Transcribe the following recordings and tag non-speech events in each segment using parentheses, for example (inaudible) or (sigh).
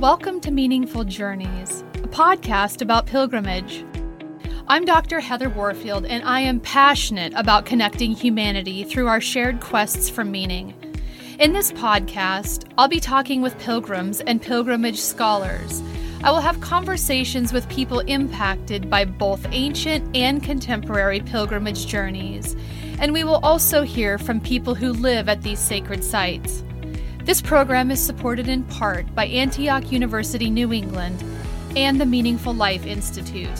Welcome to Meaningful Journeys, a podcast about pilgrimage. I'm Dr. Heather Warfield, and I am passionate about connecting humanity through our shared quests for meaning. In this podcast, I'll be talking with pilgrims and pilgrimage scholars. I will have conversations with people impacted by both ancient and contemporary pilgrimage journeys, and we will also hear from people who live at these sacred sites. This program is supported in part by Antioch University New England and the Meaningful Life Institute.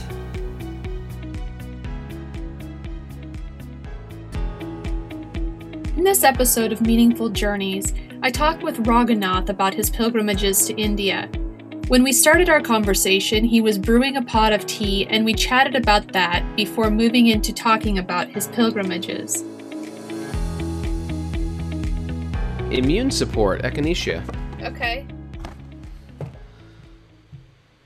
In this episode of Meaningful Journeys, I talked with Raghunath about his pilgrimages to India. When we started our conversation, he was brewing a pot of tea, and we chatted about that before moving into talking about his pilgrimages. Immune support, echinacea. Okay.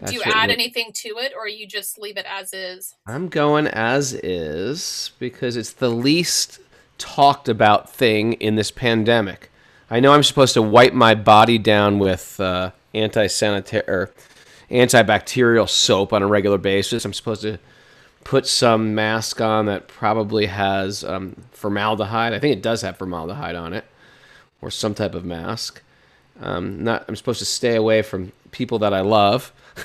That's Do you add we- anything to it, or you just leave it as is? I'm going as is because it's the least talked about thing in this pandemic. I know I'm supposed to wipe my body down with uh, anti-sanitary or antibacterial soap on a regular basis. I'm supposed to put some mask on that probably has um, formaldehyde. I think it does have formaldehyde on it, or some type of mask. Um, not. I'm supposed to stay away from people that I love, (laughs)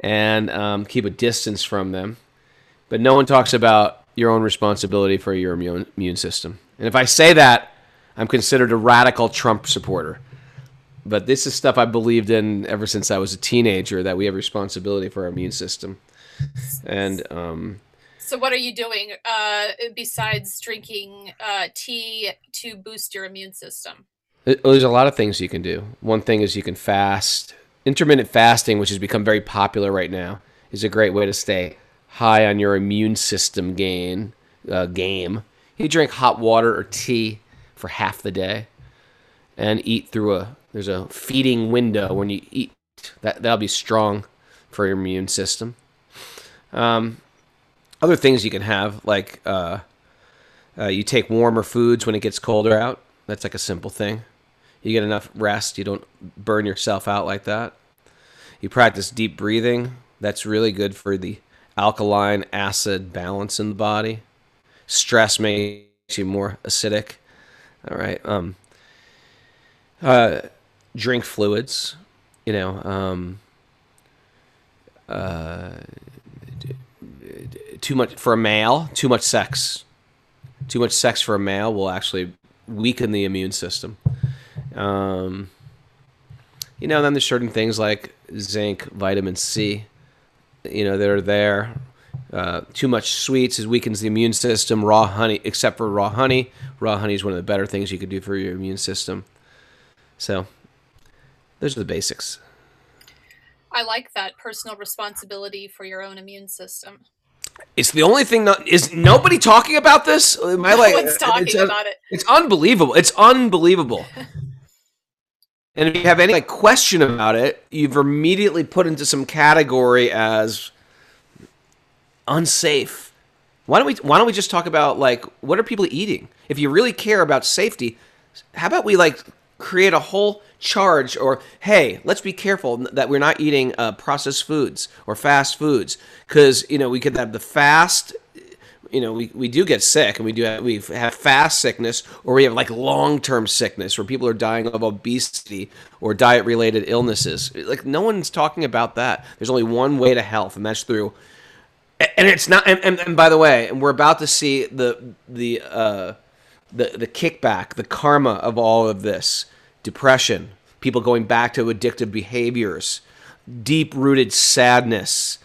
and um, keep a distance from them. But no one talks about your own responsibility for your immune, immune system. And if I say that, I'm considered a radical Trump supporter. But this is stuff I believed in ever since I was a teenager that we have responsibility for our immune system. And um, So, what are you doing uh, besides drinking uh, tea to boost your immune system? There's a lot of things you can do. One thing is you can fast. Intermittent fasting, which has become very popular right now, is a great way to stay high on your immune system gain uh, game. You drink hot water or tea for half the day, and eat through a there's a feeding window when you eat. That that'll be strong for your immune system. Um, other things you can have like uh, uh, you take warmer foods when it gets colder out. That's like a simple thing. You get enough rest. You don't burn yourself out like that. You practice deep breathing. That's really good for the alkaline acid balance in the body. Stress makes you more acidic. All right. Um, uh, drink fluids. You know. Um, uh, too much for a male. Too much sex. Too much sex for a male will actually weaken the immune system. Um, you know, then there's certain things like zinc, vitamin C, you know, that are there. Uh, too much sweets is weakens the immune system. Raw honey, except for raw honey, raw honey is one of the better things you could do for your immune system. So, those are the basics. I like that personal responsibility for your own immune system. It's the only thing. Not, is nobody talking about this? Am I No one's talking it's, about it. It's unbelievable. It's unbelievable. (laughs) and if you have any like question about it, you've immediately put into some category as unsafe. Why don't we why don't we just talk about like what are people eating? If you really care about safety, how about we like create a whole charge or hey, let's be careful that we're not eating uh, processed foods or fast foods because you know we could have the fast you know, we, we do get sick and we do have, we have fast sickness or we have like long term sickness where people are dying of obesity or diet related illnesses. Like no one's talking about that. There's only one way to health, and that's through. And it's not. And, and, and by the way, and we're about to see the the uh, the the kickback, the karma of all of this depression, people going back to addictive behaviors, deep rooted sadness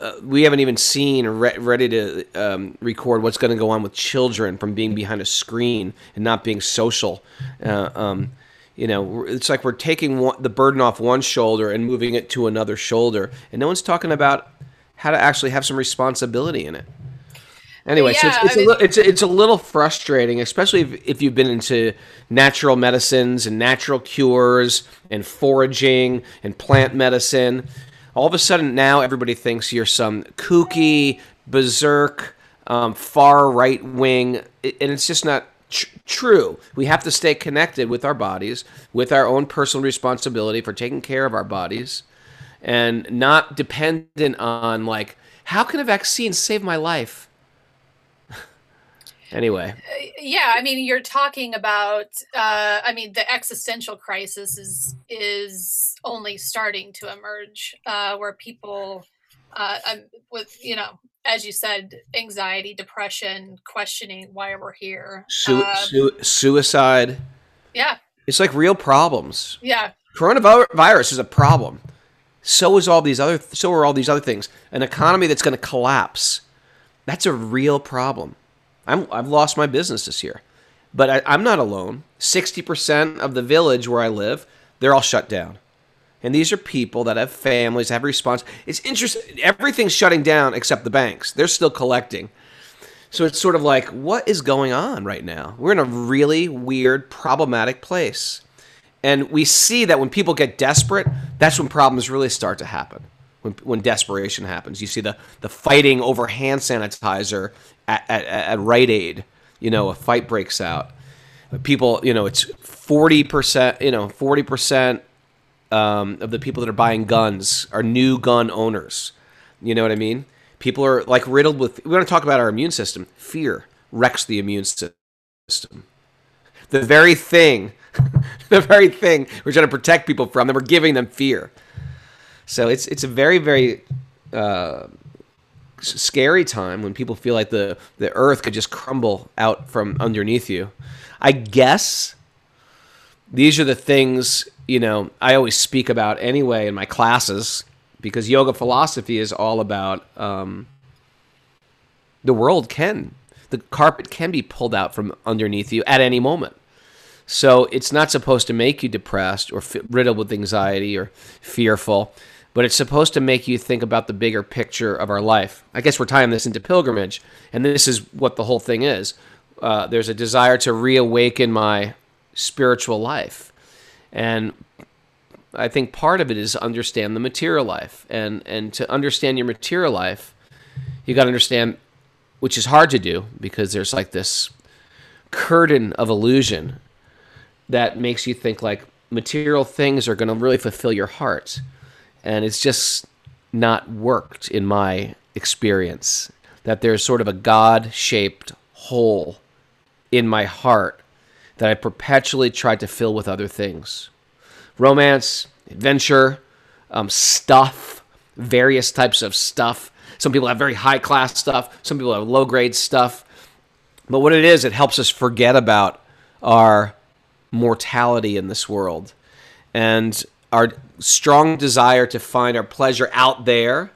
uh, we haven't even seen or re- ready to um, record what's going to go on with children from being behind a screen and not being social. Uh, um, you know, it's like we're taking one, the burden off one shoulder and moving it to another shoulder, and no one's talking about how to actually have some responsibility in it. Anyway, so it's, it's, I a li- it's, it's a little frustrating, especially if, if you've been into natural medicines and natural cures and foraging and plant medicine. All of a sudden, now everybody thinks you're some kooky, berserk, um, far right wing, and it's just not Tr- true. We have to stay connected with our bodies, with our own personal responsibility for taking care of our bodies, and not dependent on like, how can a vaccine save my life? Anyway. Yeah, I mean, you're talking about. Uh, I mean, the existential crisis is is only starting to emerge, uh, where people, uh, um, with you know, as you said, anxiety, depression, questioning why we're here. Su- Um, su- suicide. yeah, It's like real problems. yeah, Coronavirus is a problem. So is all these other. So are all these other things. An economy that's going to collapse. That's a real problem. I'm, I've lost my business this year, but I, I'm not alone. Sixty percent of the village where I live, they're all shut down, and these are people that have families, have response. It's interesting. Everything's shutting down except the banks. They're still collecting. So it's sort of like, what is going on right now? We're in a really weird, problematic place. And we see that when people get desperate, that's when problems really start to happen. When, when desperation happens, you see the, the fighting over hand sanitizer at, at, at Rite Aid. You know, a fight breaks out. People, you know, it's forty percent. You know, forty percent um, of the people that are buying guns are new gun owners. You know what I mean? People are like riddled with. We want to talk about our immune system. Fear wrecks the immune system. The very thing, (laughs) the very thing we're trying to protect people from, that we're giving them fear. So it's it's a very very uh, scary time when people feel like the the earth could just crumble out from underneath you. I guess these are the things you know I always speak about anyway in my classes because yoga philosophy is all about um, the world can the carpet can be pulled out from underneath you at any moment. So it's not supposed to make you depressed or f- riddled with anxiety or fearful, but it's supposed to make you think about the bigger picture of our life. I guess we're tying this into pilgrimage, and this is what the whole thing is. Uh, there's a desire to reawaken my spiritual life, and I think part of it is understand the material life, and and to understand your material life, you got to understand, which is hard to do because there's like this curtain of illusion that makes you think like material things are going to really fulfill your heart. And it's just not worked in my experience. That there's sort of a God shaped hole in my heart that I perpetually tried to fill with other things romance, adventure, um, stuff, various types of stuff. Some people have very high class stuff, some people have low grade stuff. But what it is, it helps us forget about our mortality in this world and our strong desire to find our pleasure out there.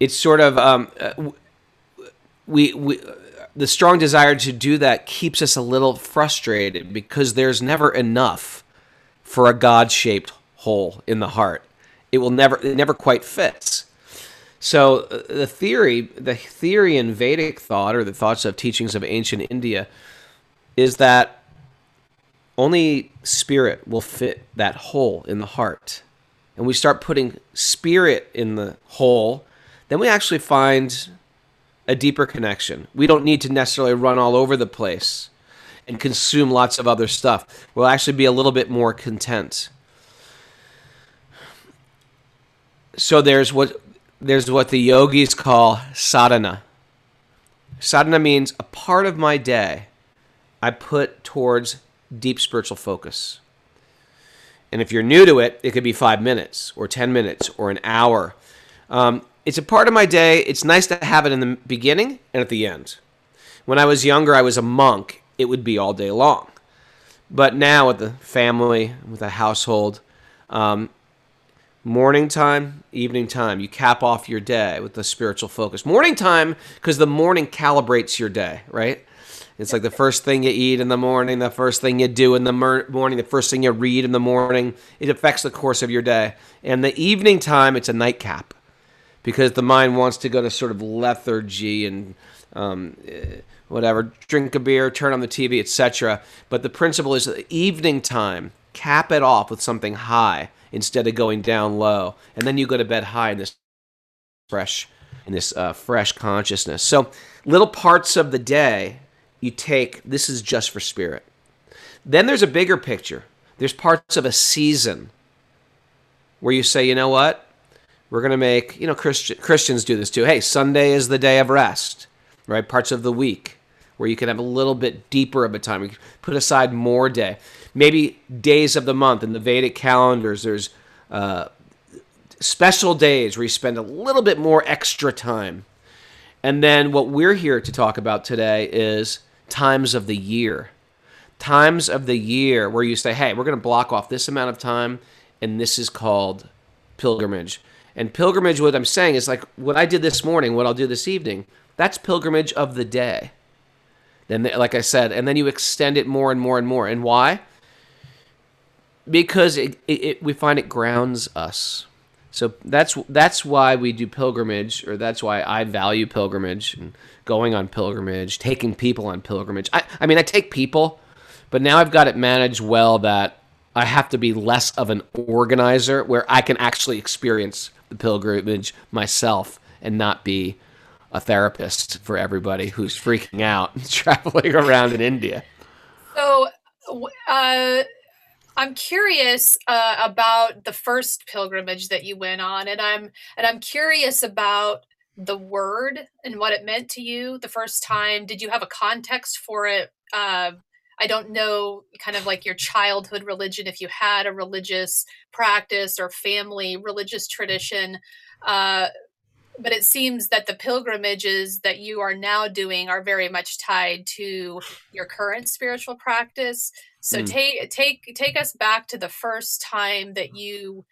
It's sort of um, uh, we we the strong desire to do that keeps us a little frustrated because there's never enough for a God-shaped hole in the heart. It will never it never quite fits. So uh, the theory, the theory in Vedic thought or the thoughts of teachings of ancient India is that only spirit will fit that hole in the heart. And we start putting spirit in the hole, then we actually find a deeper connection. We don't need to necessarily run all over the place and consume lots of other stuff. We'll actually be a little bit more content. So there's what there's what the yogis call sadhana. Sadhana means a part of my day I put towards deep spiritual focus. And if you're new to it, it could be five minutes or 10 minutes or an hour. Um, it's a part of my day. It's nice to have it in the beginning and at the end. When I was younger, I was a monk. It would be all day long. But now, with the family, with the household, um, morning time, evening time, you cap off your day with the spiritual focus. Morning time, because the morning calibrates your day, right? It's like the first thing you eat in the morning, the first thing you do in the morning, the first thing you read in the morning. It affects the course of your day. And the evening time, it's a nightcap because the mind wants to go to sort of lethargy and um, eh, whatever, drink a beer, turn on the TV, etc. But the principle is the evening time, cap it off with something high instead of going down low. And then you go to bed high in this fresh in this uh, fresh consciousness. So, little parts of the day you take, this is just for spirit. Then there's a bigger picture. There's parts of a season where you say, you know what? We're going to make, you know, Christi- Christians do this too. Hey, Sunday is the day of rest, right? Parts of the week where you can have a little bit deeper of a time. You put aside more day. Maybe days of the month in the Vedic calendars, there's uh, special days where you spend a little bit more extra time. And then what we're here to talk about today is times of the year. Times of the year where you say, hey, we're going to block off this amount of time, and this is called pilgrimage. And pilgrimage, what I'm saying is like what I did this morning, what I'll do this evening, that's pilgrimage of the day. Then, like I said, and then you extend it more and more and more. And why? Because it, it, it, we find it grounds us. So that's that's why we do pilgrimage, or that's why I value pilgrimage and going on pilgrimage, taking people on pilgrimage. I, I mean, I take people, but now I've got it managed well that I have to be less of an organizer, where I can actually experience the pilgrimage myself and not be a therapist for everybody who's freaking out (laughs) traveling around in India. So, uh, I'm curious uh, about the first pilgrimage that you went on, and I'm and I'm curious about the word and what it meant to you the first time. Did you have a context for it? Uh, I don't know, kind of like your childhood religion, if you had a religious practice or family religious tradition. Uh, but it seems that the pilgrimages that you are now doing are very much tied to your current spiritual practice so mm. take take take us back to the first time that you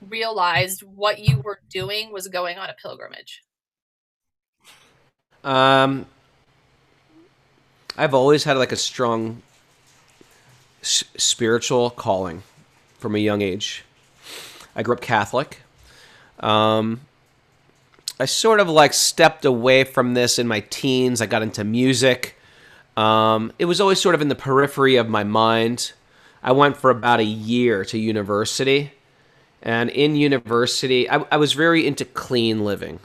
realized what you were doing was going on a pilgrimage um i've always had like a strong s- spiritual calling from a young age i grew up catholic um I sort of like stepped away from this in my teens. I got into music. Um, it was always sort of in the periphery of my mind. I went for about a year to university. And in university, I, I was very into clean living.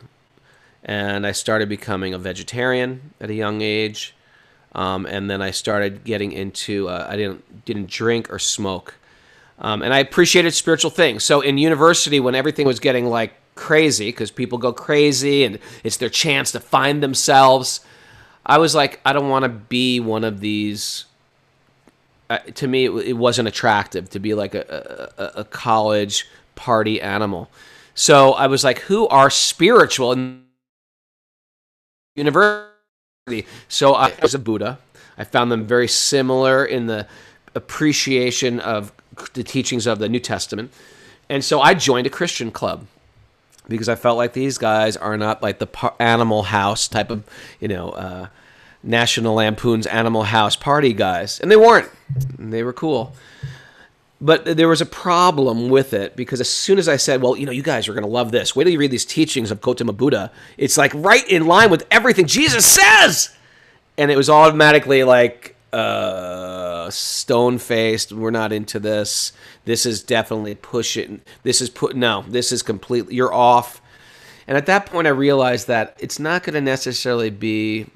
And I started becoming a vegetarian at a young age. Um, and then I started getting into, uh, I didn't, didn't drink or smoke. Um, and I appreciated spiritual things. So in university, when everything was getting like crazy because people go crazy and it's their chance to find themselves. I was like, I don't want to be one of these. Uh, to me, it, it, wasn't attractive to be like a, a, a, college party animal. So I was like, who are spiritual in university? So I was a Buddha. I found them very similar in the appreciation of the teachings of the New Testament. And so I joined a Christian club because I felt like these guys are not like the par- Animal House type of, you know, uh, National Lampoon's Animal House party guys, and they weren't. They were cool. But there was a problem with it because as soon as I said, "Well, you know, you guys are going to love this. Wait till you read these teachings of Gautama Buddha," it's like right in line with everything Jesus says, and it was automatically like uh, stone faced. We're not into this. This is definitely pushing. This is put. No, this is completely. You're off. And at that point, I realized that it's not going to necessarily be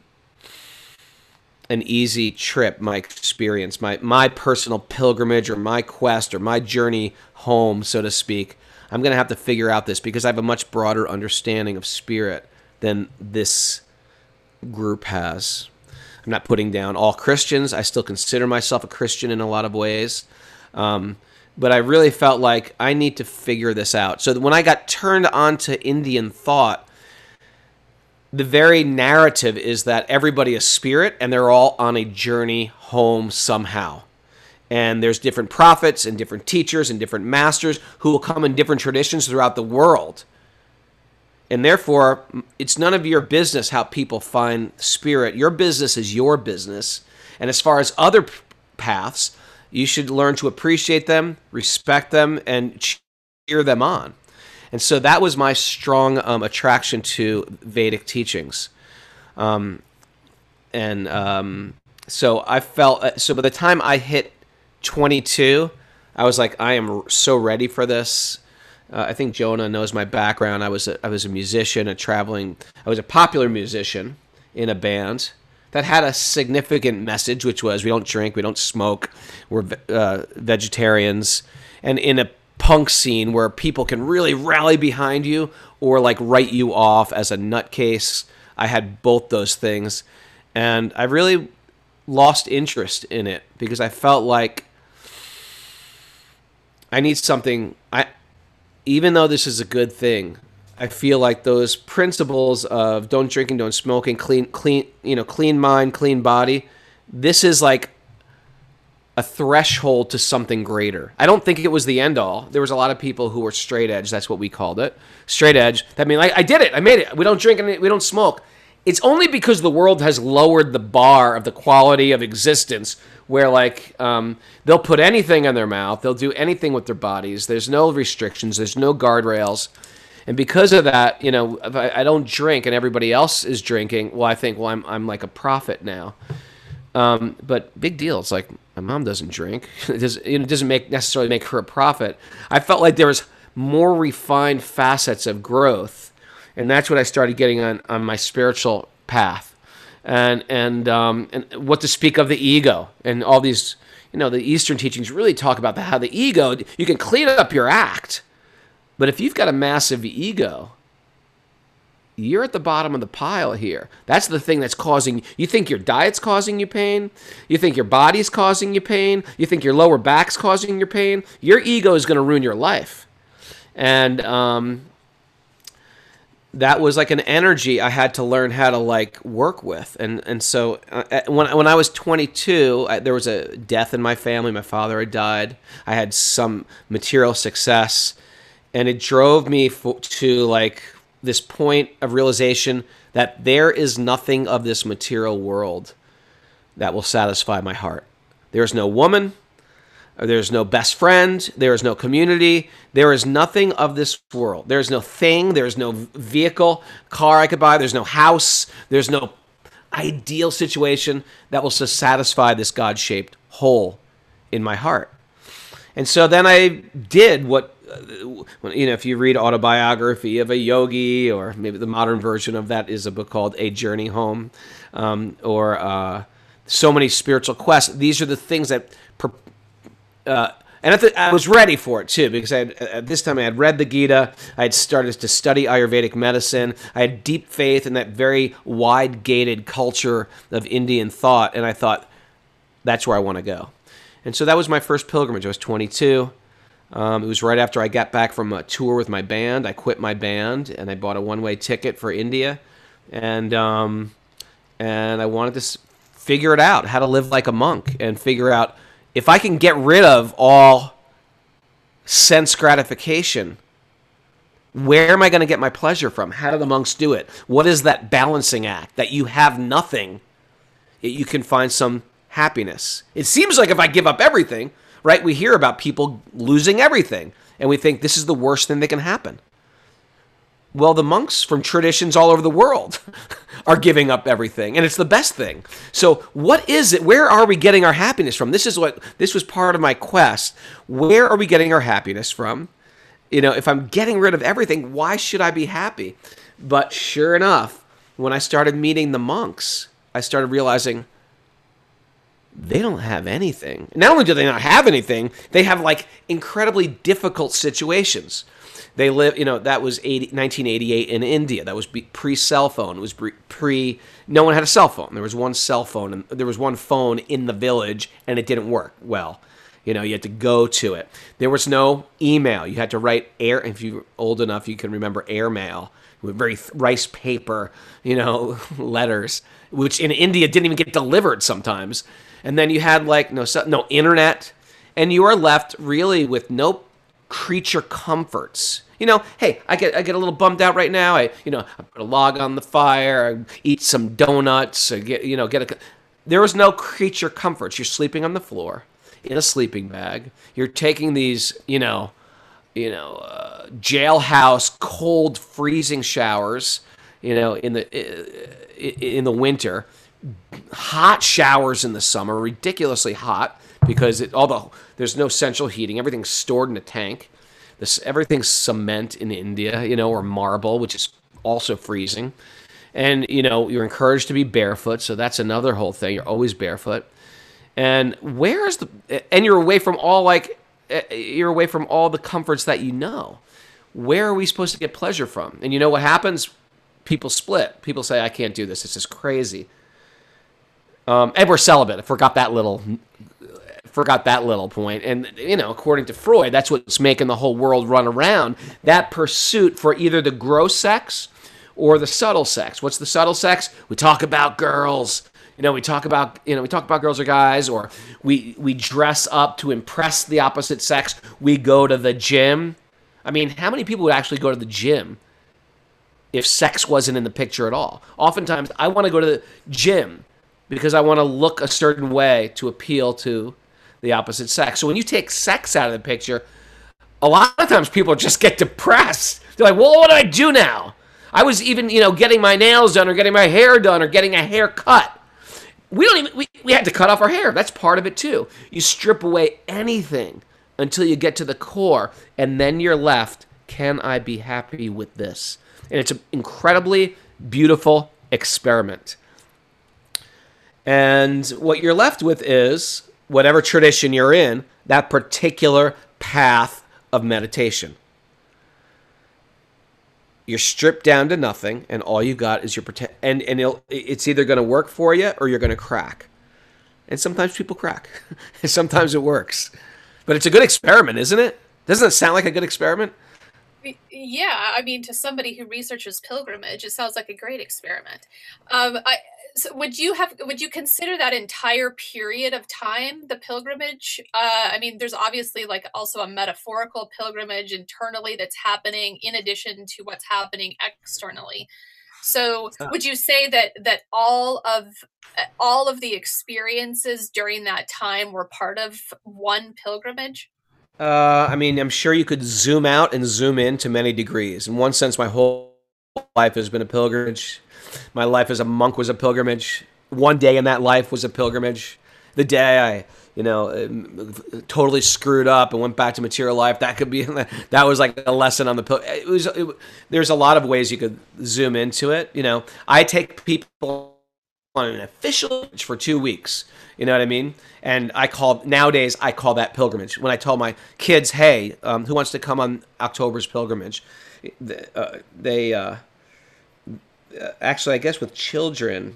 an easy trip. My experience, my my personal pilgrimage, or my quest, or my journey home, so to speak. I'm going to have to figure out this because I have a much broader understanding of spirit than this group has. I'm not putting down all Christians. I still consider myself a Christian in a lot of ways. Um, but I really felt like I need to figure this out. So when I got turned on to Indian thought, the very narrative is that everybody is spirit and they're all on a journey home somehow. And there's different prophets and different teachers and different masters who will come in different traditions throughout the world. And therefore, it's none of your business how people find spirit. Your business is your business. And as far as other paths, you should learn to appreciate them, respect them, and cheer them on. And so that was my strong um, attraction to Vedic teachings. Um, and um, so I felt, uh, so by the time I hit 22, I was like, I am so ready for this Uh, I think Jonah knows my background. I was a, I was a musician, a traveling. I was a popular musician in a band that had a significant message, which was we don't drink, we don't smoke, we're uh, vegetarians, and in a punk scene where people can really rally behind you or like write you off as a nutcase. I had both those things, and I really lost interest in it because I felt like I need something. Even though this is a good thing, I feel like those principles of don't drinking, don't smoking, clean, clean, you know, clean mind, clean body. This is like a threshold to something greater. I don't think it was the end all. There was a lot of people who were straight edge. That's what we called it, straight edge. That mean, like, I did it. I made it. We don't drink and we don't smoke. It's only because the world has lowered the bar of the quality of existence where like um, they'll put anything in their mouth, they'll do anything with their bodies. There's no restrictions, there's no guardrails, and because of that, you know, if I, I don't drink and everybody else is drinking, well, I think, well, I'm I'm like a prophet now. Um, but big deal. It's like my mom doesn't drink. (laughs) It doesn't, it doesn't make necessarily make her a prophet. I felt like there was more refined facets of growth, and that's what I started getting on on my spiritual path and and um, and what to speak of the ego and all these you know the Eastern teachings really talk about how the ego you can clean up your act, but if you've got a massive ego, you're at the bottom of the pile here. That's the thing that's causing you think your diet's causing you pain, you think your body's causing you pain, you think your lower back's causing your pain. Your ego is going to ruin your life, and um, that was like an energy I had to learn how to like work with. And and so uh, when when I was 22, I, there was a death in my family. My father had died. I had some material success, and it drove me fo- to like this point of realization that there is nothing of this material world that will satisfy my heart. There is no woman, there's no best friend. There is no community. There is nothing of this world. There is no thing. There is no vehicle, car I could buy. There's no house. There's no ideal situation that will satisfy this God shaped hole in my heart. And so then I did what, uh, you know, if you read autobiography of a yogi, or maybe the modern version of that is a book called A Journey Home, um, or uh, so many spiritual quests. These are the things that uh, and the, I was ready for it too because I had, at this time I had read the Gita. I had started to study Ayurvedic medicine. I had deep faith in that very wide-gated culture of Indian thought, and I thought that's where I want to go. And so that was my first pilgrimage. I was 22. Um, it was right after I got back from a tour with my band. I quit my band and I bought a one-way ticket for India, and um, and I wanted to figure it out, how to live like a monk, and figure out if I can get rid of all sense gratification, where am I going to get my pleasure from? How do the monks do it? What is that balancing act that you have nothing, yet you can find some happiness? It seems like if I give up everything, right? We hear about people losing everything, and we think this is the worst thing that can happen. Well, the monks from traditions all over the world (laughs) are giving up everything, and it's the best thing. So, what is it? Where are we getting our happiness from? This is what this was part of my quest. Where are we getting our happiness from? You know, if I'm getting rid of everything, why should I be happy? But sure enough, when I started meeting the monks, I started realizing they don't have anything. Not only do they not have anything, they have like incredibly difficult situations. They live, you know, that was 80, 1988 in India. That was pre cell phone. It was pre, no one had a cell phone. There was one cell phone, and there was one phone in the village, and it didn't work well. You know, you had to go to it. There was no email. You had to write air. If you're old enough, you can remember airmail with very rice paper, you know, (laughs) letters, which in India didn't even get delivered sometimes. And then you had like no no internet, and you are left really with no creature comforts. You know, hey, I get I get a little bummed out right now. I you know I put a log on the fire, I eat some donuts, I get you know get a. There is no creature comforts. You're sleeping on the floor in a sleeping bag. You're taking these you know, you know, uh, jailhouse cold freezing showers. You know, in the in the winter, hot showers in the summer, ridiculously hot because it, although there's no central heating, everything's stored in a tank. This everything's cement in India, you know, or marble, which is also freezing. And you know, you're encouraged to be barefoot, so that's another whole thing. You're always barefoot. And where is the and you're away from all like eh, you're away from all the comforts that you know. Where are we supposed to get pleasure from? And you know what happens? People split. People say, I can't do this. This is crazy. Um, and we're celibate. I forgot that little forgot that little point. And you know, according to Freud, that's what's making the whole world run around. That pursuit for either the gross sex or the subtle sex. What's the subtle sex? We talk about girls. You know, we talk about you know we talk about girls or guys, or we we dress up to impress the opposite sex. We go to the gym. I mean, how many people would actually go to the gym if sex wasn't in the picture at all? Oftentimes, I want to go to the gym because I want to look a certain way to appeal to the opposite sex. So when you take sex out of the picture, a lot of times people just get depressed. They're like, well, what do I do now? I was even, you know, getting my nails done or getting my hair done or getting a haircut. We don't even, we, we had to cut off our hair. That's part of it too. You strip away anything until you get to the core, and then you're left, can I be happy with this? And it's an incredibly beautiful experiment. And what you're left with is whatever tradition you're in, that particular path of meditation. You're stripped down to nothing, and all you got is your pretend. And and it's either going to work for you or you're going to crack. And sometimes people crack. And (laughs) sometimes it works, but it's a good experiment, isn't it? Doesn't it sound like a good experiment? Yeah, I mean, to somebody who researches pilgrimage, it sounds like a great experiment. Um, I so would you have would you consider that entire period of time the pilgrimage? Uh, i mean there's obviously like also a metaphorical pilgrimage internally that's happening in addition to what's happening externally. So uh. would you say that that all of uh, all of the experiences during that time were part of one pilgrimage? Uh, i mean i'm sure you could zoom out and zoom in to many degrees. In one sense my whole life has been a pilgrimage my life as a monk was a pilgrimage. One day in that life was a pilgrimage. The day I, you know, um, totally screwed up and went back to material life, that could be (laughs) that was like a lesson on the pil- it was it, there's a lot of ways you could zoom into it, you know. I take people on an official for 2 weeks. You know what I mean? And I call nowadays I call that pilgrimage. When I tell my kids, "Hey, um, who wants to come on October's pilgrimage?" Uh, they uh, actually, I guess with children,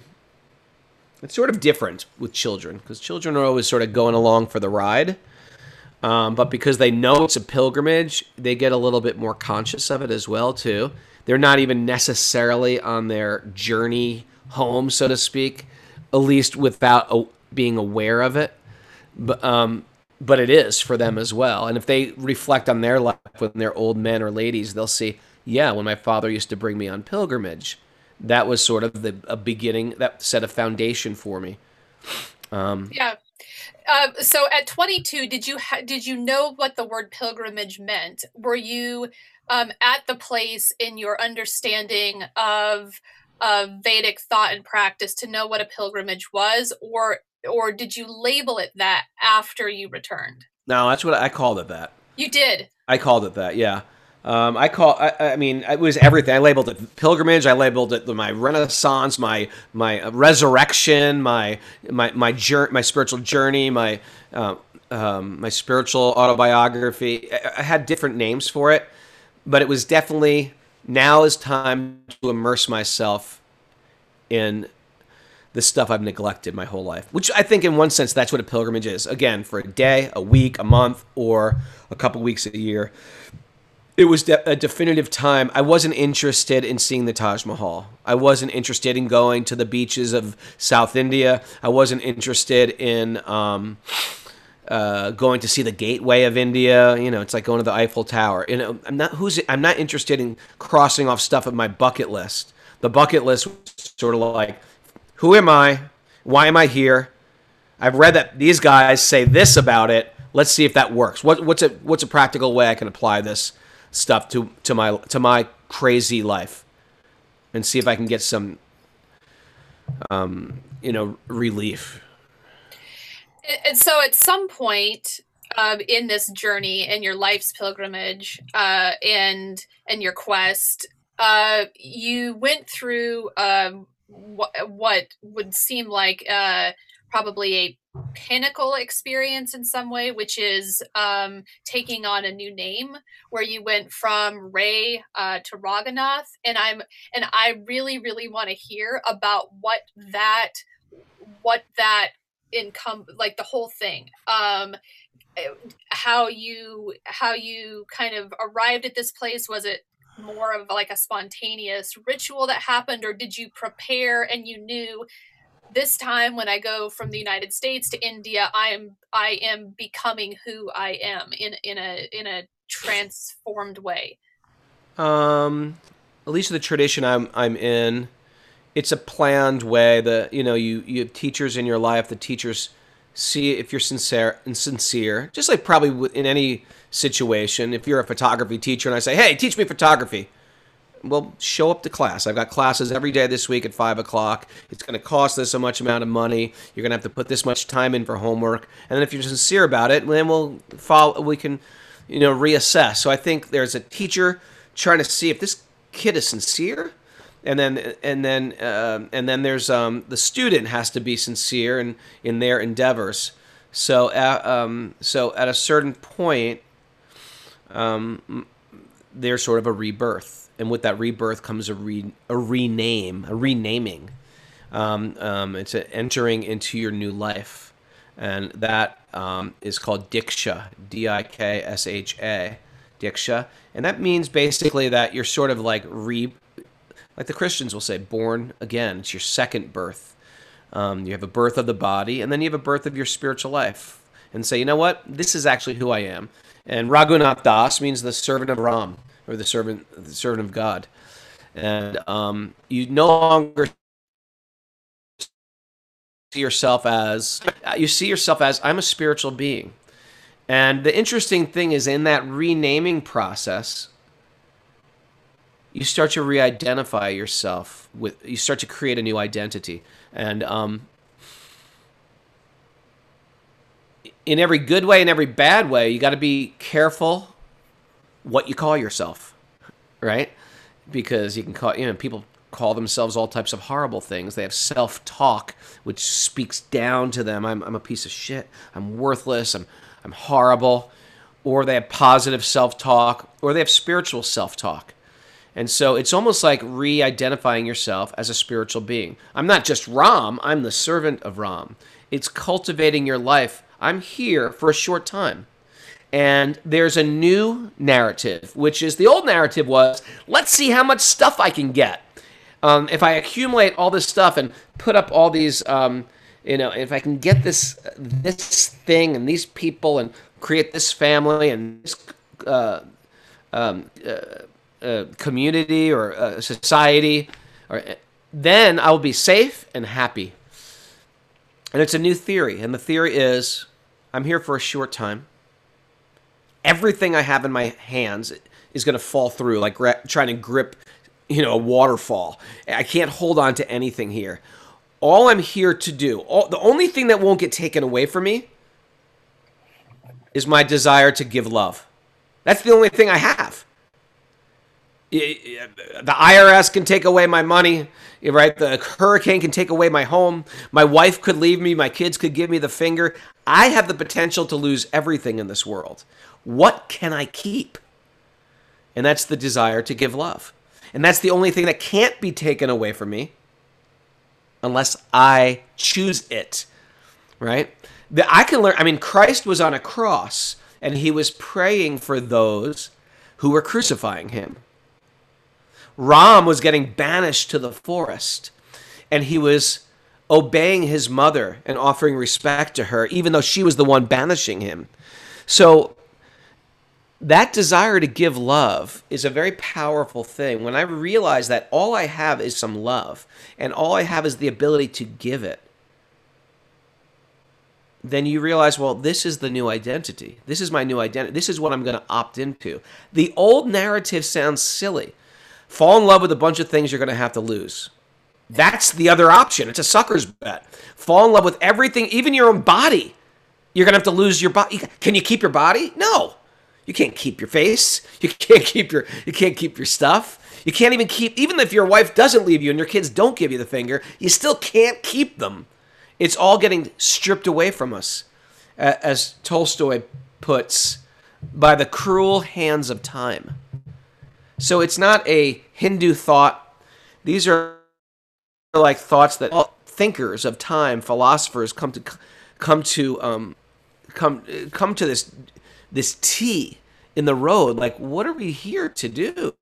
it's sort of different with children because children are always sort of going along for the ride. Um, but because they know it's a pilgrimage, they get a little bit more conscious of it as well too. They're not even necessarily on their journey home, so to speak, at least without a, being aware of it. But um, but it is for them as well. And if they reflect on their life when they're old men or ladies, they'll see, yeah, when my father used to bring me on pilgrimage, that was sort of the a beginning that set a foundation for me. Um, yeah. Uh, so at 22, did you ha- did you know what the word pilgrimage meant? Were you um, at the place in your understanding of uh, Vedic thought and practice to know what a pilgrimage was, or or did you label it that after you returned? No, that's what I called it. That you did. I called it that. Yeah. Um, I call. I, I, mean, it was everything. I labeled it pilgrimage. I labeled it my renaissance, my my resurrection, my my my journey, my spiritual journey, my uh, um, my spiritual autobiography. I, I had different names for it, but it was definitely now is time to immerse myself in the stuff I've neglected my whole life. Which I think, in one sense, that's what a pilgrimage is. Again, for a day, a week, a month, or a couple weeks a year it was de- a definitive time. I wasn't interested in seeing the Taj Mahal. I wasn't interested in going to the beaches of South India. I wasn't interested in um, uh, going to see the Gateway of India. You know, it's like going to the Eiffel Tower. You know, I'm not who's I'm not interested in crossing off stuff of my bucket list. The bucket list was sort of like, who am I? Why am I here? I've read that these guys say this about it. Let's see if that works. What, what's a what's a practical way I can apply this stuff to to my to my crazy life and see if I can get some um, you know relief. And so at some point um, in this journey in your life's pilgrimage uh, and and your quest, uh, you went through um, wh- what would seem like uh, probably a pinnacle experience in some way, which is um, taking on a new name, where you went from Ray uh, to Raghunath, and I'm and I really really want to hear about what that what that income like the whole thing um eh, how you how you kind of arrived at this place. Was it more of like a spontaneous ritual that happened or did you prepare and you knew this time when I go from the United States to India, I am I am becoming who I am in in a in a transformed way. Um, at least the tradition I'm I'm in, it's a planned way. That you know you you have teachers in your life. The teachers see if you're sincere and sincere, just like probably in any situation. If you're a photography teacher and I say, "Hey, teach me photography," well, show up to class. I've got classes every day this week at five o'clock. It's going to cost this so much amount of money. You're going to have to put this much time in for homework, and then if you're sincere about it, then we'll follow. We can, you know, reassess. So I think there's a teacher trying to see if this kid is sincere, and then and then uh, and then there's um, the student has to be sincere in in their endeavors. So uh, um, so at a certain point, um, there's sort of a rebirth and with that rebirth comes a re a rename, a renaming. Um, um, it's entering into your new life, and that um, is called diksha, D-I-K-S-H-A, diksha, and that means basically that you're sort of like re, like the Christians will say, born again. It's your second birth. Um, you have a birth of the body, and then you have a birth of your spiritual life, and say, you know what, this is actually who I am. And Raghunath Das means the servant of Ram or the servant, the servant of God, and um, you no longer see yourself as you see yourself as I'm a spiritual being. And the interesting thing is in that renaming process, you start to re-identify yourself with you start to create a new identity and um, in every good way and every bad way you got to be careful what you call yourself, right? Because you can call, you know, people call themselves all types of horrible things. They have self talk, which speaks down to them. I'm, I'm a piece of shit. I'm worthless. I'm, I'm horrible. Or they have positive self talk, or they have spiritual self talk. And so it's almost like re identifying yourself as a spiritual being. I'm not just Ram, I'm the servant of Ram. It's cultivating your life. I'm here for a short time and there's a new narrative, which is the old narrative was let's see how much stuff I can get. Um, if I accumulate all this stuff and put up all these, um, you know, if I can get this this thing and these people and create this family and this uh, um, uh, uh, community or uh, society, or then I will be safe and happy. And it's a new theory, and the theory is I'm here for a short time everything I have in my hands is going to fall through, like gra- trying to grip, you know, a waterfall. I can't hold on to anything here. All I'm here to do, all, the only thing that won't get taken away from me is my desire to give love. That's the only thing I have. The IRS can take away my money, right? The hurricane can take away my home. My wife could leave me. My kids could give me the finger. I have the potential to lose everything in this world. What can I keep? And that's the desire to give love. And that's the only thing that can't be taken away from me unless I choose it. Right? That I can learn I mean Christ was on a cross and he was praying for those who were crucifying him. Ram was getting banished to the forest and he was obeying his mother and offering respect to her even though she was the one banishing him. So that desire to give love is a very powerful thing. When I realize that all I have is some love and all I have is the ability to give it, then you realize, well, this is the new identity. This is my new identity. This is what I'm going to opt into. The old narrative sounds silly. Fall in love with a bunch of things you're going to have to lose. That's the other option. It's a sucker's bet. Fall in love with everything, even your own body. You're gonna have to lose your body. Can you keep your body? No, you can't keep your face. You can't (laughs) keep your you can't keep your stuff. You can't even keep even if your wife doesn't leave you and your kids don't give you the finger, you still can't keep them. It's all getting stripped away from us, as Tolstoy puts, by the cruel hands of time. So it's not a Hindu thought. These are like thoughts that all thinkers of time, philosophers, come to come to um, come come to this this T in the road. Like, what are we here to do?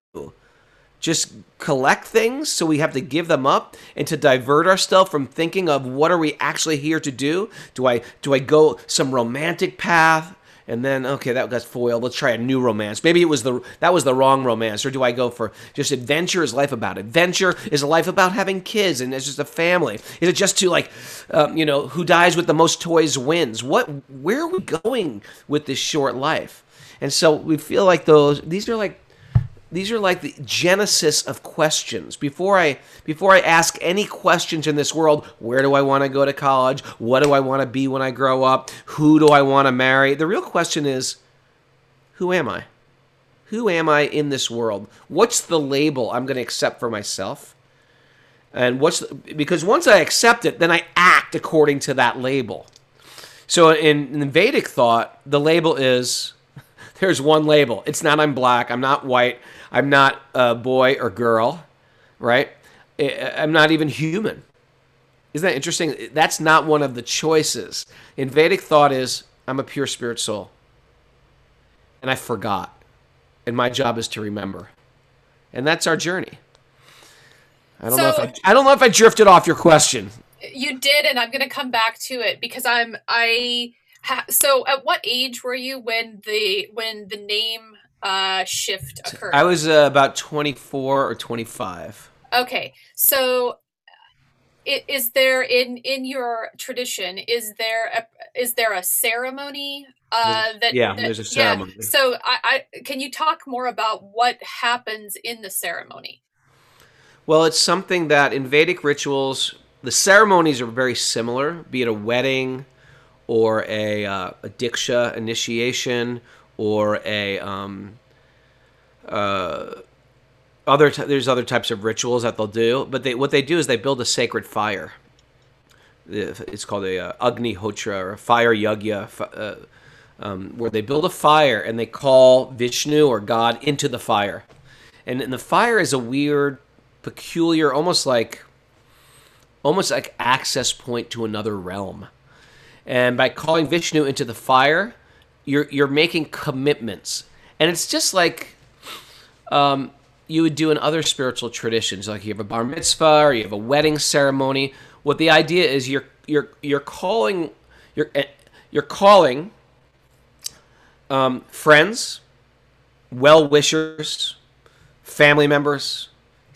Just collect things so we have to give them up and to divert ourselves from thinking of what are we actually here to do? Do I do I go some romantic path? And then okay that got foiled. Let's try a new romance. Maybe it was the that was the wrong romance or do i go for just adventure is life about adventure is life about having kids and it's just a family? Is it just to like um, you know who dies with the most toys wins? What where are we going with this short life? And so we feel like those these are like these are like the genesis of questions. Before i before i ask any questions in this world where do i want to go to college? What do i want to be when i grow up? Who do i want to marry? The real question is who am i? Who am i in this world? What's the label i'm going to accept for myself? And what's the, because once i accept it then i act according to that label. So in, in vedic thought the label is (laughs) there's one label. It's not i'm black i'm not white I'm not a boy or girl, right? I'm not even human. Isn't that interesting? That's not one of the choices. In Vedic thought is I'm a pure spirit soul. And I forgot. And my job is to remember. And that's our journey. I don't so, know if I, I don't know if I drifted off your question. You did and I'm going to come back to it because I'm I ha, so at what age were you when the when the name uh, shift occurred? I was uh, about 24 or 25. Okay. So is there in in your tradition is there a is there a ceremony uh that yeah that, there's a ceremony yeah. so I, I can you talk more about what happens in the ceremony well it's something that in vedic rituals the ceremonies are very similar be it a wedding or a, uh, a diksha initiation or a um, uh, other t- there's other types of rituals that they'll do, but they what they do is they build a sacred fire. It's called a uh, Agni Hotra or a fire yagya, uh, um, where they build a fire and they call Vishnu or God into the fire, and, and the fire is a weird, peculiar, almost like almost like access point to another realm. And by calling Vishnu into the fire, you're you're making commitments, and it's just like um, you would do in other spiritual traditions, like you have a bar mitzvah or you have a wedding ceremony. What the idea is, you're you're you're calling you're eh, you're calling um, friends, well wishers, family members,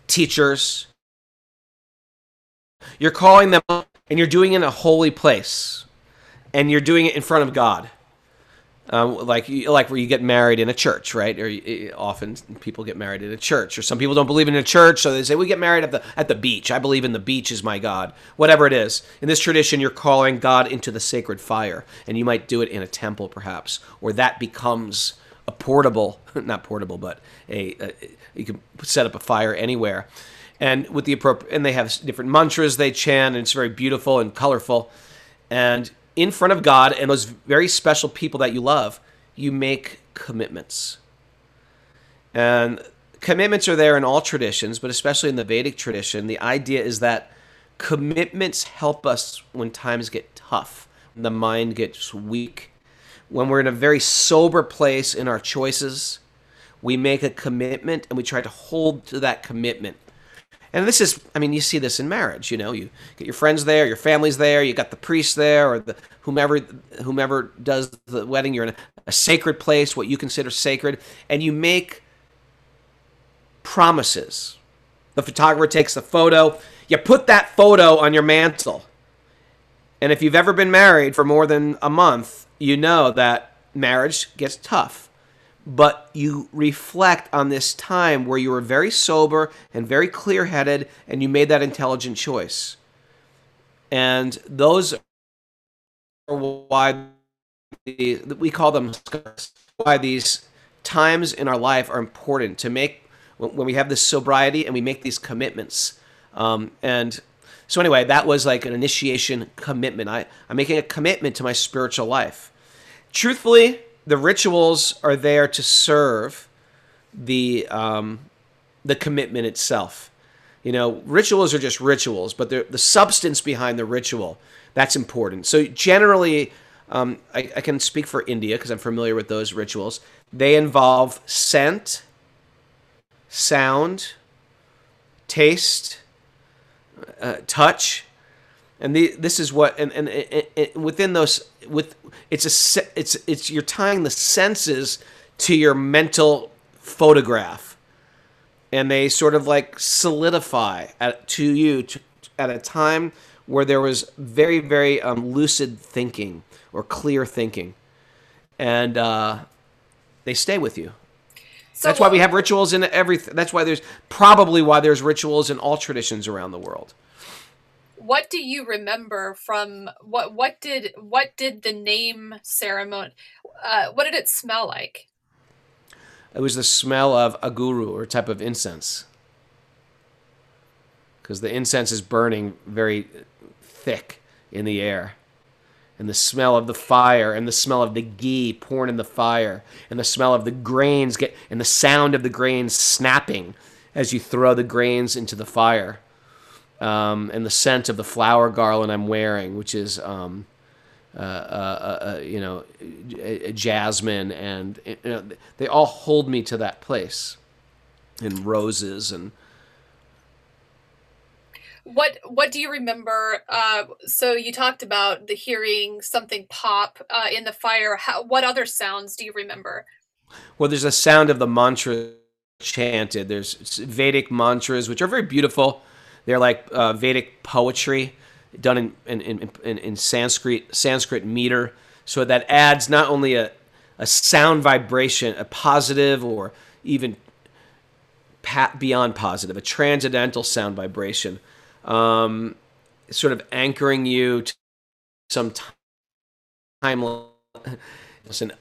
teachers. You're calling them, and you're doing it in a holy place, and you're doing it in front of God um, like like where you get married in a church, right? Or often people get married in a church, or some people don't believe in a church, so they say we get married at the at the beach. I believe in the beach is my God. Whatever it is, in this tradition, you're calling God into the sacred fire, and you might do it in a temple, perhaps, or that becomes a portable, (laughs) not portable, but a, a you can set up a fire anywhere, and with the appropriate, and they have different mantras they chant, and it's very beautiful and colorful, and in front of God and those very special people that you love, you make commitments. And commitments are there in all traditions, but especially in the Vedic tradition, the idea is that commitments help us when times get tough, when the mind gets weak, when we're in a very sober place in our choices. We make a commitment and we try to hold to that commitment and this is i mean you see this in marriage you know you get your friends there your family's there you got the priest there or the whomever whomever does the wedding you're in a, sacred place what you consider sacred and you make promises. The photographer takes the photo you put that photo on your mantle. And if you've ever been married for more than a month you know that marriage gets tough but you reflect on this time where you were very sober and very clear headed and you made that intelligent choice. And those are why the, we call them why these times in our life are important to make when we have this sobriety and we make these commitments. Um, and so anyway, that was like an initiation commitment. I, I'm making a commitment to my spiritual life. Truthfully, the rituals are there to serve the um, the commitment itself. You know, rituals are just rituals, but the substance behind the ritual that's important. So generally, um, I, I can speak for India because I'm familiar with those rituals. They involve scent, sound, taste, uh, touch, and the, this is what and, and, and, and, within those with it's a it's it's you're tying the senses to your mental photograph, and they sort of like solidify at, to you to, at a time where there was very very um, lucid thinking or clear thinking, and uh, they stay with you. So that's why we have rituals in every. That's why there's probably why there's rituals in all traditions around the world. What do you remember from what? What did what did the name ceremony? Uh, what did it smell like? It was the smell of aguru or type of incense, because the incense is burning very thick in the air and the smell of the fire and the smell of the ghee pouring in the fire and the smell of the grains get and the sound of the grains snapping as you throw the grains into the fire um, and the scent of the flower garland i'm wearing which is um, uh, uh, uh, uh you know jasmine and you know, they all hold me to that place and roses and what what do you remember? Uh, so you talked about the hearing something pop uh, in the fire. How, what other sounds do you remember? Well, there's a sound of the mantra chanted. There's Vedic mantras, which are very beautiful. They're like uh, Vedic poetry done in, in, in, in, Sanskrit Sanskrit meter. So that adds not only a, a sound vibration, a positive or even beyond positive, a transcendental sound vibration, um, sort of anchoring you to some time, and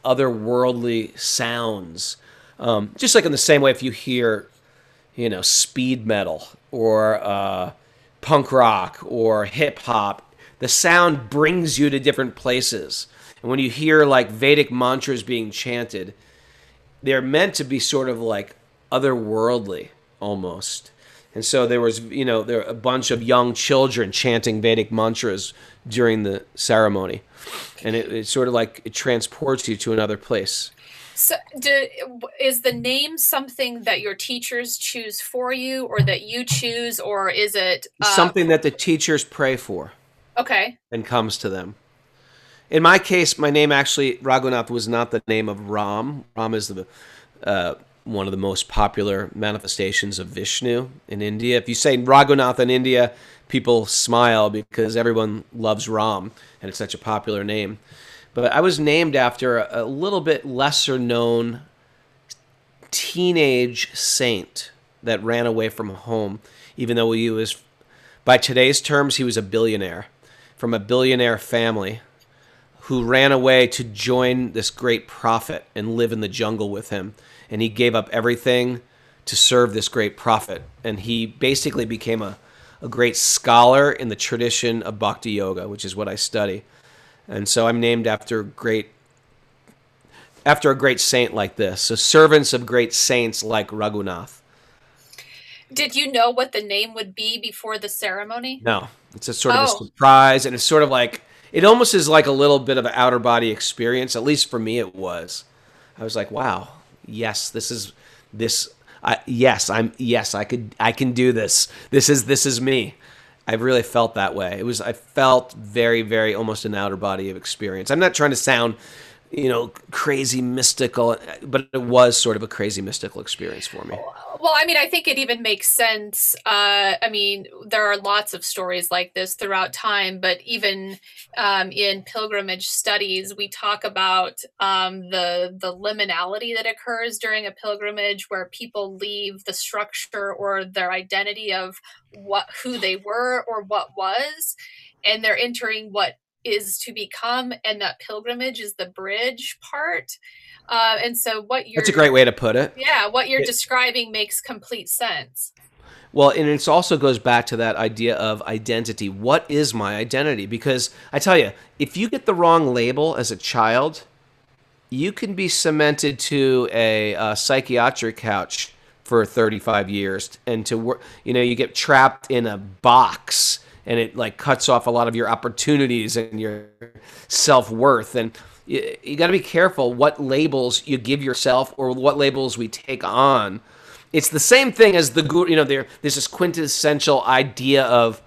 otherworldly sounds. Um, just like in the same way, if you hear, you know, speed metal or uh, punk rock or hip hop, the sound brings you to different places. And when you hear like Vedic mantras being chanted, they're meant to be sort of like otherworldly almost. And so there was, you know, there were a bunch of young children chanting Vedic mantras during the ceremony, and it, it sort of like it transports you to another place. So, do, is the name something that your teachers choose for you, or that you choose, or is it uh, something that the teachers pray for? Okay. And comes to them. In my case, my name actually Raghunath was not the name of Ram. Ram is the uh, one of the most popular manifestations of Vishnu in India. If you say Raghunath in India, people smile because everyone loves Ram and it's such a popular name. But I was named after a little bit lesser known teenage saint that ran away from home, even though he was, by today's terms, he was a billionaire from a billionaire family who ran away to join this great prophet and live in the jungle with him and he gave up everything to serve this great prophet. And he basically became a, a great scholar in the tradition of bhakti yoga, which is what I study. And so I'm named after great after a great saint like this. So servants of great saints like Raghunath. Did you know what the name would be before the ceremony? No. It's a sort of oh. a surprise and it's sort of like it almost is like a little bit of an outer body experience. At least for me it was. I was like, wow, yes, this is this. I, yes, I'm. Yes, I could. I can do this. This is this is me. I really felt that way. It was. I felt very, very almost an outer body of experience. I'm not trying to sound you know, crazy mystical, but it was sort of a crazy mystical experience for me. Oh, Well, I mean, I think it even makes sense. Uh, I mean, there are lots of stories like this throughout time, but even um, in pilgrimage studies, we talk about um, the the liminality that occurs during a pilgrimage, where people leave the structure or their identity of what who they were or what was, and they're entering what is to become and that pilgrimage is the bridge part uh, and so what you're that's a great way to put it. Yeah what you're it, describing makes complete sense. Well and it also goes back to that idea of identity. What is my identity? Because i tell you if you get the wrong label as a child you can be cemented to a, a psychiatric couch for 35 years and to work you know you get trapped in a box and it like cuts off a lot of your opportunities and your self-worth. And you, you got to be careful what labels you give yourself or what labels we take on it's the same thing as the guru you know there, there's this quintessential idea of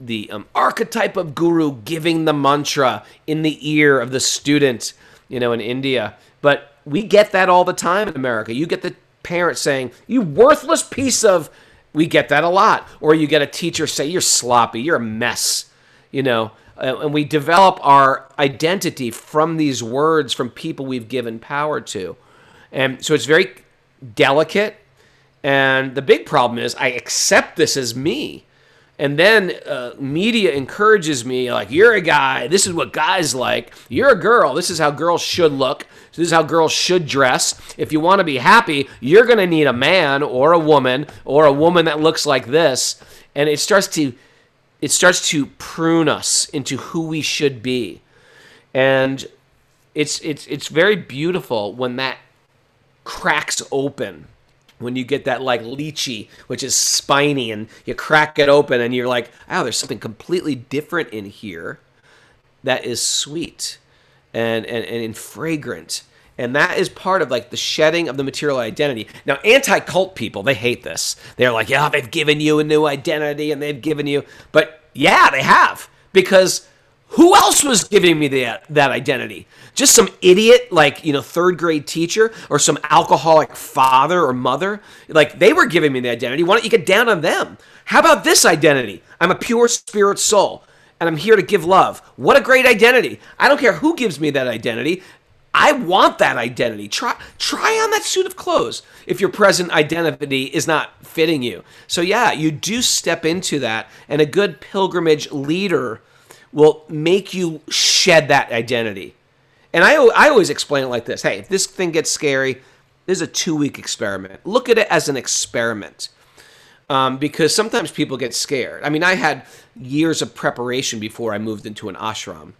the um, archetype of guru giving the mantra in the ear of the student you know in india but we get that all the time in america you get the parent saying you worthless piece of we get that a lot. Or you get a teacher say, You're sloppy, you're a mess, you know. Uh, and we develop our identity from these words from people we've given power to. And so it's very delicate. And the big problem is I accept this as me. And then uh, media encourages me, like, you're a guy. This is what guys like. You're a girl. This is how girls should look. This is how girls should dress. If you want to be happy, you're going to need a man or a woman or a woman that looks like this. And it starts to it starts to prune us into who we should be. And it's it's it's very beautiful when that cracks open when you get that like lychee, which is spiny, and you crack it open, and you're like, oh, there's something completely different in here that is sweet and, and, and fragrant. And that is part of like the shedding of the material identity. Now, anti cult people, they hate this. They're like, yeah, they've given you a new identity and they've given you, but yeah, they have. Because who else was giving me that, that identity? Just some idiot, like, you know, third grade teacher or some alcoholic father or mother? Like, they were giving me the identity. Why don't you get down on them? How about this identity? I'm a pure spirit soul and I'm here to give love. What a great identity. I don't care who gives me that identity. I want that identity. Try try on that suit of clothes if your present identity is not fitting you. So yeah, you do step into that and a good pilgrimage leader will make you shed that identity. And I, I always explain it like this hey, if this thing gets scary, this is a two week experiment. Look at it as an experiment. Um, because sometimes people get scared. I mean, I had years of preparation before I moved into an ashram.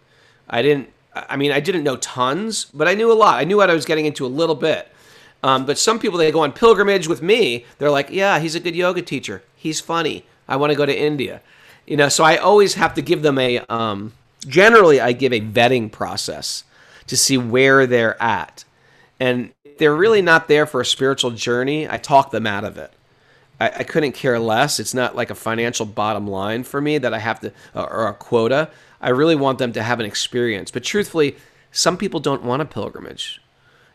I didn't, I mean, I didn't know tons, but I knew a lot. I knew what I was getting into a little bit. Um, but some people, they go on pilgrimage with me. They're like, yeah, he's a good yoga teacher. He's funny. I want to go to India you know so i always have to give them a um, generally i give a vetting process to see where they're at and if they're really not there for a spiritual journey i talk them out of it I, I couldn't care less it's not like a financial bottom line for me that i have to or a quota i really want them to have an experience but truthfully some people don't want a pilgrimage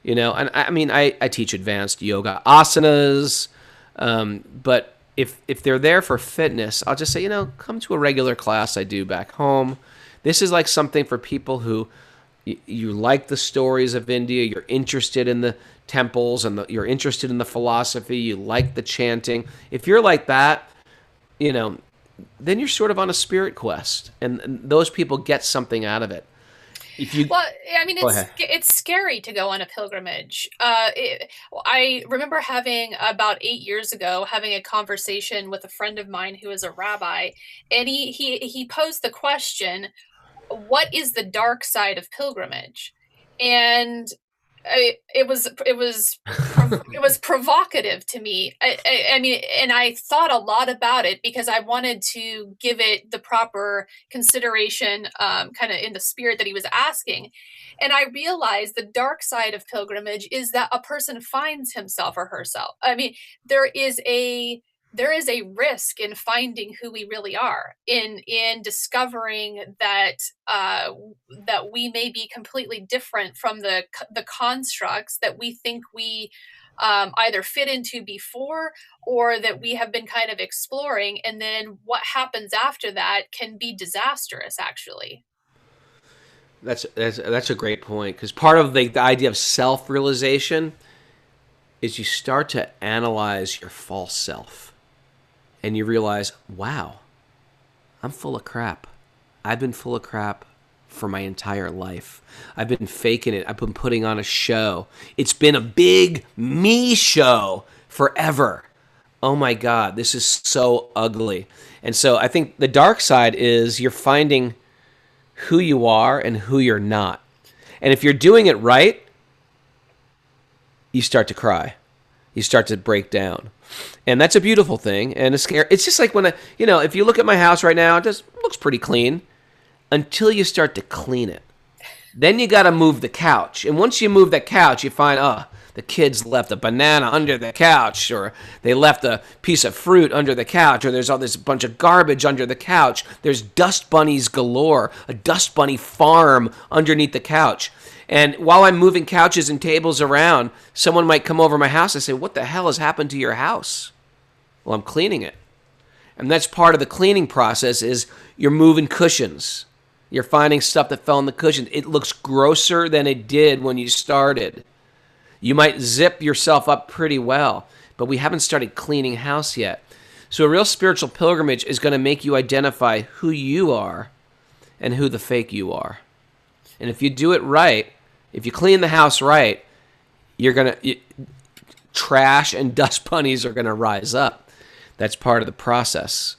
you know and i, I mean I, I teach advanced yoga asanas um, but if if they're there for fitness, I'll just say, you know, come to a regular class I do back home. This is like something for people who you, you like the stories of India, you're interested in the temples and the, you're interested in the philosophy, you like the chanting. If you're like that, you know, then you're sort of on a spirit quest, and, and those people get something out of it. If you well i mean it's it's scary to go on a pilgrimage. Uh it, i remember having about eight years ago having a conversation with a friend of mine who is a rabbi and he he he posed the question what is the dark side of pilgrimage? And I, it was it was (laughs) it was provocative to me. I, I, I, mean, and I thought a lot about it because I wanted to give it the proper consideration, um, kind of in the spirit that he was asking. And I realized the dark side of pilgrimage is that a person finds himself or herself. I mean, there is a there is a risk in finding who we really are in in discovering that uh, that we may be completely different from the the constructs that we think we um, either fit into before or that we have been kind of exploring and then what happens after that can be disastrous actually. That's that's, that's a great point because part of the, the idea of self-realization is you start to analyze your false self and you realize, wow, I'm full of crap. I've been full of crap for my entire life. I've been faking it. I've been putting on a show. It's been a big me show forever. Oh my God, this is so ugly. And so I think the dark side is you're finding who you are and who you're not. And if you're doing it right, you start to cry. You start to break down. And that's a beautiful thing and a scare. It's just like when I, you know, if you look at my house right now, it just looks pretty clean until you start to clean it. Then you got to move the couch. And once you move that couch, you find, oh, the kids left a banana under the couch, or they left a piece of fruit under the couch, or there's all this bunch of garbage under the couch. There's dust bunnies galore, a dust bunny farm underneath the couch. And while I'm moving couches and tables around, someone might come over my house and say, What the hell has happened to your house? Well, I'm cleaning it. And that's part of the cleaning process is you're moving cushions. You're finding stuff that fell in the cushion. It looks grosser than it did when you started. You might zip yourself up pretty well, but we haven't started cleaning house yet. So a real spiritual pilgrimage is going to make you identify who you are and who the fake you are. And if you do it right, if you clean the house right, you're going to trash and (laughs) dust bunnies are going to rise up. That's part of the process.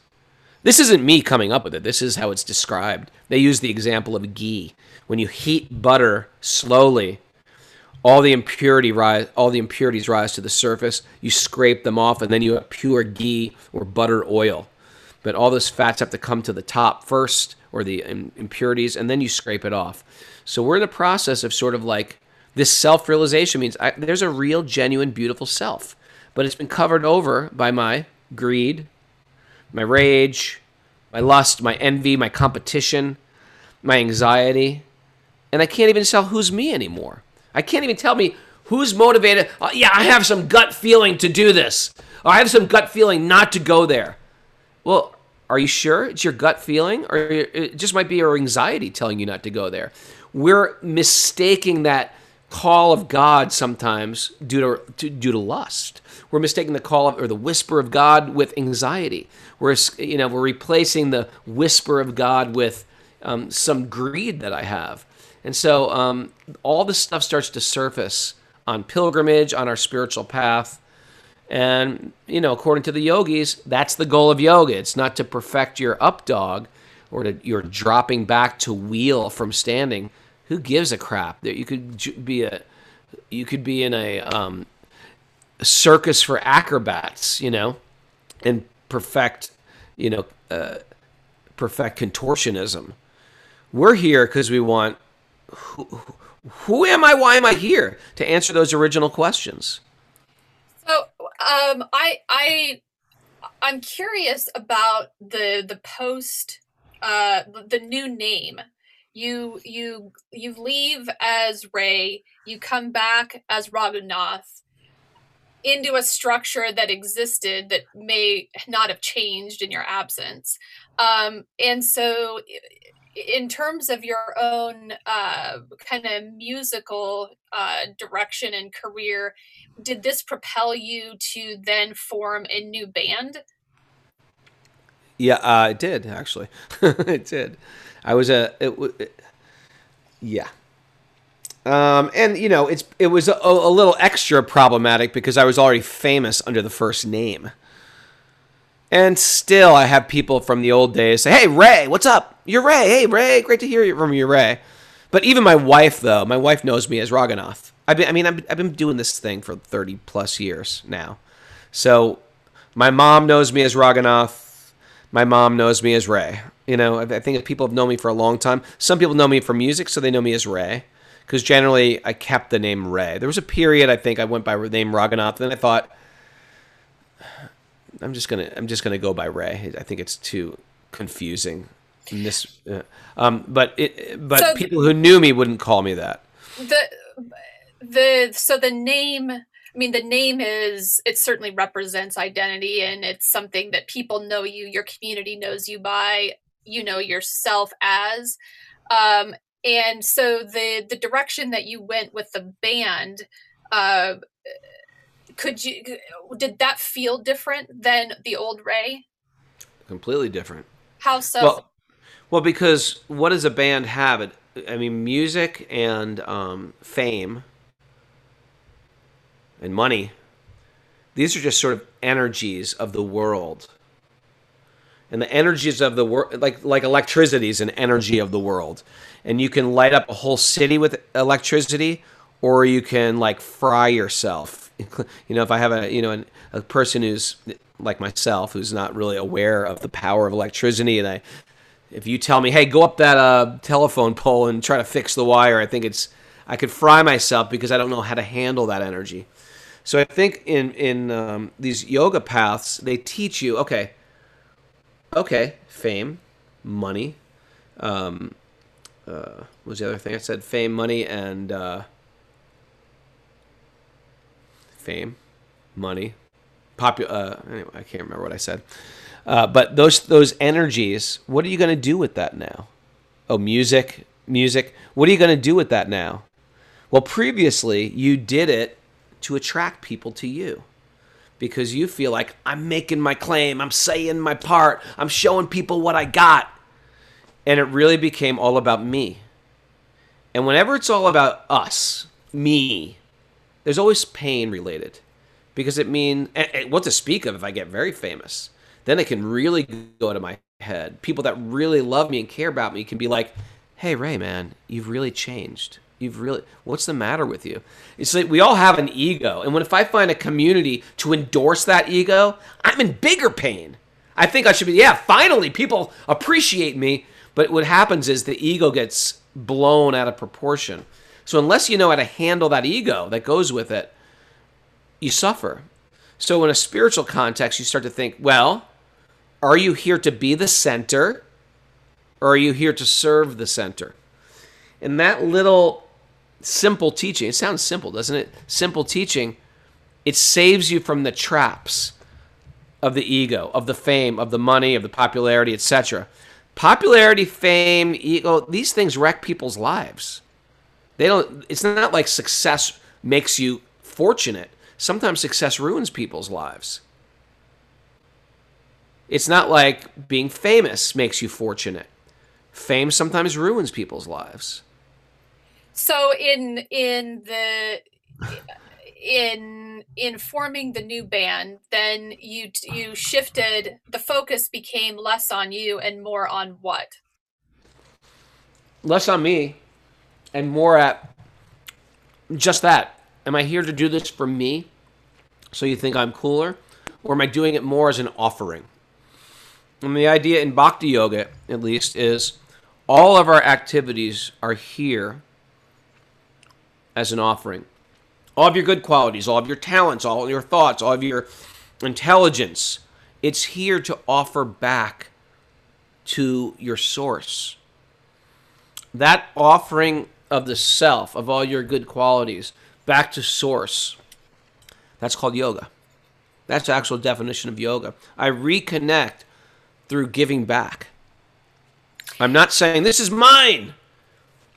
This isn't me coming up with it. This is how it's described. They use the example of ghee. When you heat butter slowly, all the impurity rise, all the impurities rise to the surface. You scrape them off, and then you have pure ghee or butter oil. But all those fats have to come to the top first, or the impurities, and then you scrape it off. So we're in the process of sort of like this self-realization means I, there's a real, genuine, beautiful self, but it's been covered over by my greed, my rage, my lust, my envy, my competition, my anxiety, and I can't even tell who's me anymore. I can't even tell me who's motivated. Uh, yeah, I have some gut feeling to do this. Or I have some gut feeling not to go there. Well, are you sure it's your gut feeling? Or it just might be your anxiety telling you not to go there. We're mistaking that call of God sometimes due to, to, due to lust. We're mistaking the call of, or the whisper of God with anxiety. We're you know we're replacing the whisper of God with um, some greed that I have, and so um, all this stuff starts to surface on pilgrimage on our spiritual path. And you know, according to the yogis, that's the goal of yoga. It's not to perfect your up dog or to you're dropping back to wheel from standing who gives a crap that you could be a you could be in a, um, circus for acrobats you know and perfect you know uh, perfect contortionism we're here because we want who, who am i? Why am i here to answer those original questions? So um i i i'm curious about the the post uh the new name. You you you leave as Ray, you come back as Raghunath into a structure that existed that may not have changed in your absence. Um, and so in terms of your own uh, kind of musical uh, direction and career, did this propel you to then form a new band? Yeah, uh, it did actually. (laughs) it did. I was a it, it, yeah. Um, and you know, it's it was a, a, little extra problematic because I was already famous under the first name. And still, I have people from the old days say, "Hey, Ray, what's up? You're Ray. Hey, Ray, great to hear from you, Ray." But even my wife, though, my wife knows me as Raghunath. I've been, I mean, I've, been doing this thing for thirty plus years now. So, my mom knows me as Raghunath. My mom knows me as Ray. You know, I think people have known me for a long time. Some people know me for music, so they know me as Ray. Because generally, I kept the name Ray. There was a period I think I went by the name Raghunath, then I thought, I'm just gonna I'm just gonna go by Ray. I think it's too confusing. This, uh, um, but it, but so people who knew me wouldn't call me that. The the so the name I mean, the name is, it certainly represents identity and it's something that people know you, your community knows you by you know yourself as um and so the the direction that you went with the band uh could you did that feel different than the old ray completely different how so well, well because what does a band have it I mean, music and um, fame and money, these are just sort of energies of the world. And the energies of the world, like like electricity, is an energy of the world, and you can light up a whole city with electricity, or you can like fry yourself. (laughs) You know, if I have a you know an, a person who's like myself, who's not really aware of the power of electricity, and I if you tell me, hey, go up that uh, telephone pole and try to fix the wire, I think it's I could fry myself because I don't know how to handle that energy. So I think in in um, these yoga paths, they teach you, okay, okay, fame, money. Um, uh, what was the other thing I said? Fame, money, and uh, fame, money, popular. Uh, anyway, I can't remember what I said. Uh, but those those energies, what are you going to do with that now? Oh, music, music. What are you going to do with that now? Well, previously you did it to attract people to you because you feel like I'm making my claim, I'm saying my part, I'm showing people what I got. And it really became all about me. And whenever it's all about us, me, there's always pain related because it means what to speak of if I get very famous then it can really go to my head. People that really love me and care about me can be like, "Hey Ray, man, you've really changed. You've really what's the matter with you?" It's like we all have an ego, and when if I find a community to endorse that ego, I'm in bigger pain. I think I should be, yeah, finally people appreciate me, but what happens is the ego gets blown out of proportion. So unless you know how to handle that ego that goes with it, you suffer. So in a spiritual context, you start to think, well, are you here to be the center or are you here to serve the center? And that little simple teaching, it sounds simple, doesn't it? Simple teaching, it saves you from the traps of the ego, of the fame, of the money, of the popularity, etc. Popularity, fame, ego, these things wreck people's lives. They don't it's not like success makes you fortunate. Sometimes success ruins people's lives. It's not like being famous makes you fortunate. Fame sometimes ruins people's lives. So in in the in in forming the new band, then you you shifted the focus became less on you and more on what? Less on me and more at just that. Am I here to do this for me? So you think I'm cooler? Or am I doing it more as an offering? And the idea in Bhakti Yoga, at least, is all of our activities are here as an offering. All of your good qualities, all of your talents, all of your thoughts, all of your intelligence, it's here to offer back to your source. That offering of the self, of all your good qualities, back to source, that's called yoga. That's the actual definition of yoga. I reconnect through giving back. I'm not saying this is mine.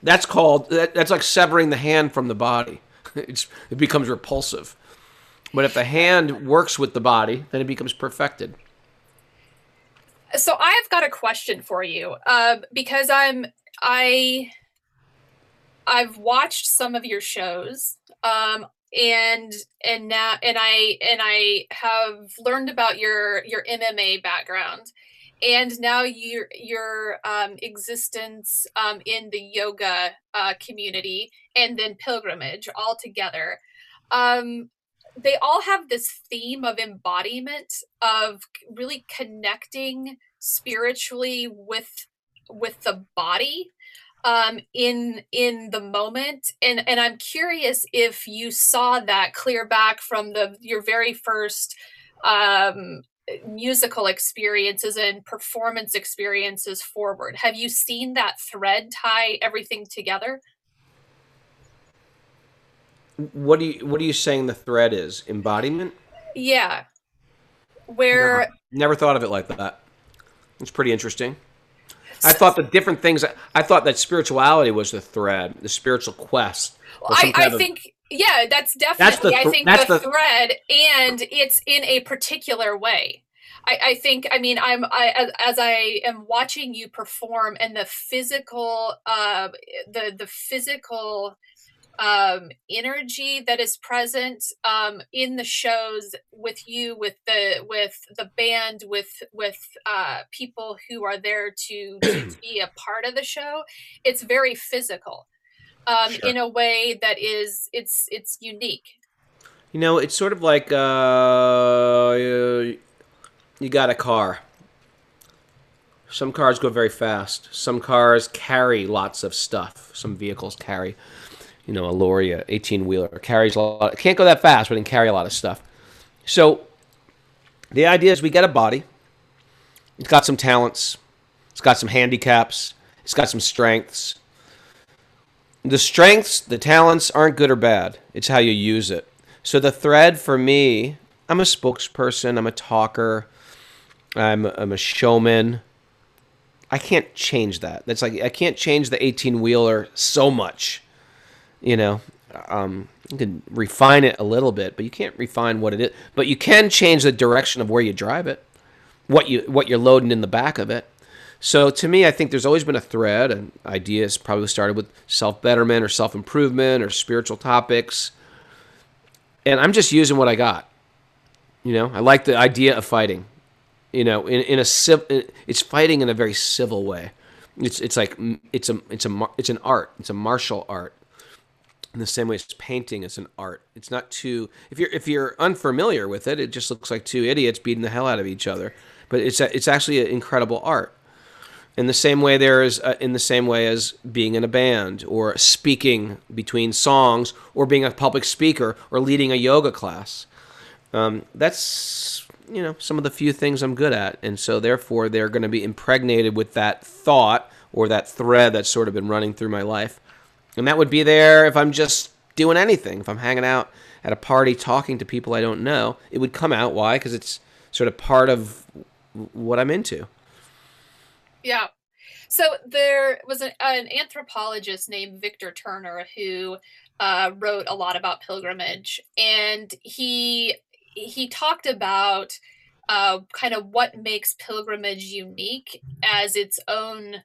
That's called that, that's like severing the hand from the body. (laughs) It's, it becomes repulsive. But if the hand works with the body, then it becomes perfected. So I've got a question for you uh, because I'm I I've watched some of your shows um, and and now and I and I have learned about your your MMA background. And now your your um, existence um, in the yoga uh, community and then pilgrimage all together. Um, they all have this theme of embodiment of really connecting spiritually with with the body um, in in the moment and and i'm curious if you saw that clear back from the your very first um, musical experiences and performance experiences forward. Have you seen that thread tie everything together? What do you what are you saying the thread is? Embodiment? Yeah. Where never, never thought of it like that. It's pretty interesting. I thought the different things. I thought that spirituality was the thread, the spiritual quest. I, I of, think yeah, that's definitely that's th- I think the, the, thread and it's in a particular way. I, I think I mean I'm I as, as I am watching you perform and the physical uh the the physical um energy that is present um in the shows with you with the with the band with with uh people who are there to, to (clears throat) be a part of the show it's very physical um Sure. in a way that is it's it's unique You know, it's sort of like uh, you you got a car. Some cars go very fast. Some cars carry lots of stuff. Some vehicles carry, you know, a lorry, a 18 wheeler carries a lot. It can't go that fast, but it can carry a lot of stuff. So the idea is we get a body. It's got some talents. It's got some handicaps. It's got some strengths. The strengths, the talents aren't good or bad. It's how you use it. So the thread for me, I'm a spokesperson, I'm a talker, I'm, I'm a showman. I can't change that. That's like I can't change the 18 wheeler so much. You know, um, you can refine it a little bit, but you can't refine what it is. But you can change the direction of where you drive it, what you what you're loading in the back of it. So to me, I think there's always been a thread, and ideas probably started with self betterment or self improvement or spiritual topics. And I'm just using what I got. You know, I like the idea of fighting. You know, in, in a civ- it's fighting in a very civil way. It's it's like it's a it's a it's an art. It's a martial art. In the same way as painting is an art. It's not too if you're if you're unfamiliar with it, it just looks like two idiots beating the hell out of each other. But it's a, it's actually an incredible art. In the same way there is uh, in the same way as being in a band or speaking between songs or being a public speaker or leading a yoga class. Um, that's you know some of the few things I'm good at, and so therefore they're going to be impregnated with that thought or that thread that's sort of been running through my life, and that would be there if I'm just doing anything. If I'm hanging out at a party talking to people I don't know, it would come out. Why? Because it's sort of part of what I'm into. Yeah. So there was an, an anthropologist named Victor Turner who uh, wrote a lot about pilgrimage, and he he talked about uh, kind of what makes pilgrimage unique as its own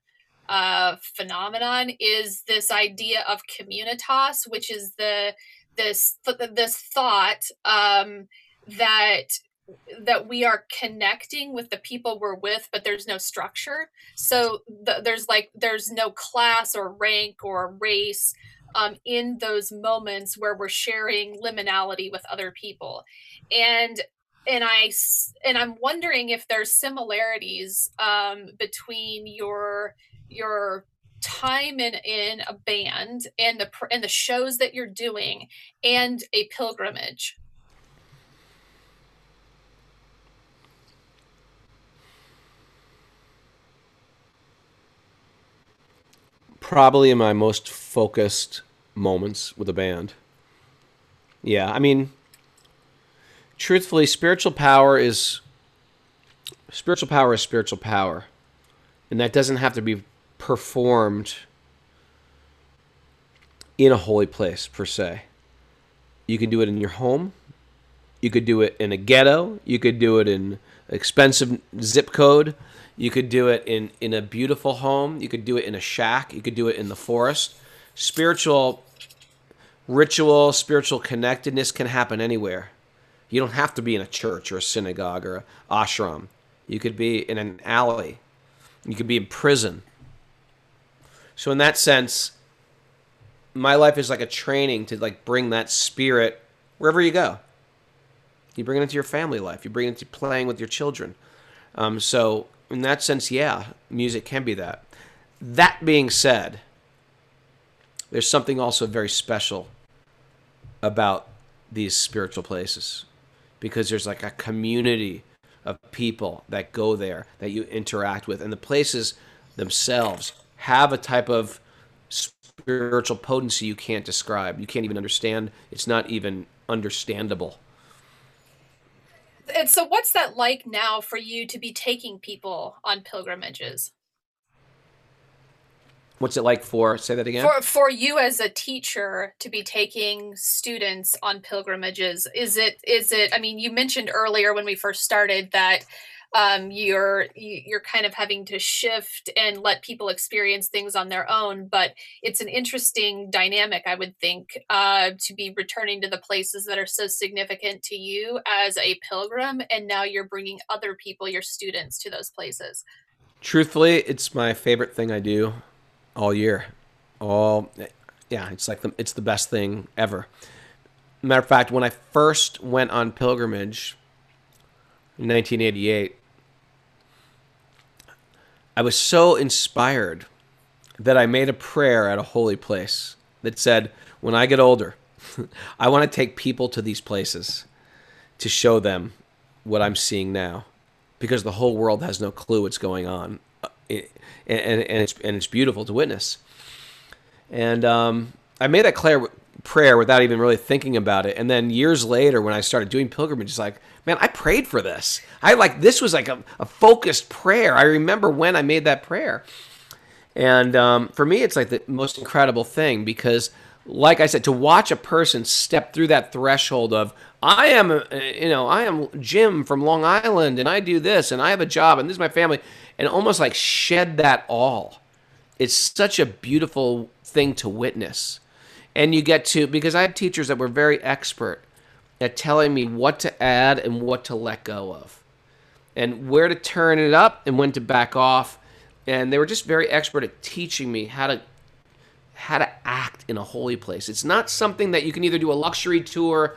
uh, phenomenon is this idea of communitas, which is the this this thought um, that that we are connecting with the people we're with but there's no structure. So th- there's like there's no class or rank or race um, in those moments where we're sharing liminality with other people. And and i and i'm wondering if there's similarities um, between your your time in in a band and the and the shows that you're doing and a pilgrimage probably in my most focused moments with a band. Yeah, I mean, truthfully, spiritual power is spiritual power is spiritual power, and that doesn't have to be performed in a holy place per se. You can do it in your home. You could do it in a ghetto. You could do it in expensive zip code. You could do it in, in a beautiful home. You could do it in a shack. You could do it in the forest. Spiritual ritual, spiritual connectedness can happen anywhere. You don't have to be in a church or a synagogue or an ashram. You could be in an alley. You could be in prison. So in that sense, my life is like a training to like bring that spirit wherever you go. You bring it into your family life. You bring it into playing with your children. Um, so in that sense, yeah, music can be that. That being said, there's something also very special about these spiritual places because there's like a community of people that go there that you interact with, and the places themselves have a type of spiritual potency you can't describe. You can't even understand. It's not even understandable and so what's that like now for you to be taking people on pilgrimages what's it like for say that again for for you as a teacher to be taking students on pilgrimages is it is it i mean you mentioned earlier when we first started that um, you're you're kind of having to shift and let people experience things on their own but it's an interesting dynamic i would think uh, to be returning to the places that are so significant to you as a pilgrim and now you're bringing other people your students to those places. Truthfully it's my favorite thing i do all year. All yeah it's like the, it's the best thing ever. Matter of fact when i first went on pilgrimage in 1988 I was so inspired that I made a prayer at a holy place that said, When I get older, (laughs) I want to take people to these places to show them what I'm seeing now because the whole world has no clue what's going on. Uh, and, and, and, it's, and it's beautiful to witness. And um, I made that clear, prayer without even really thinking about it. And then years later, when I started doing pilgrimages, like, man, I prayed for this. I like this was like a, a focused prayer. I remember when I made that prayer. And um, for me, it's like the most incredible thing because, like I said, to watch a person step through that threshold of, I am, uh, you know, I am Jim from Long Island and I do this and I have a job and this is my family, and almost like shed that all. It's such a beautiful thing to witness. And you get to, because I had teachers that were very expert at telling me what to add and what to let go of, and where to turn it up and when to back off. And they were just very expert at teaching me how to how to act in a holy place. It's not something that you can either do a luxury tour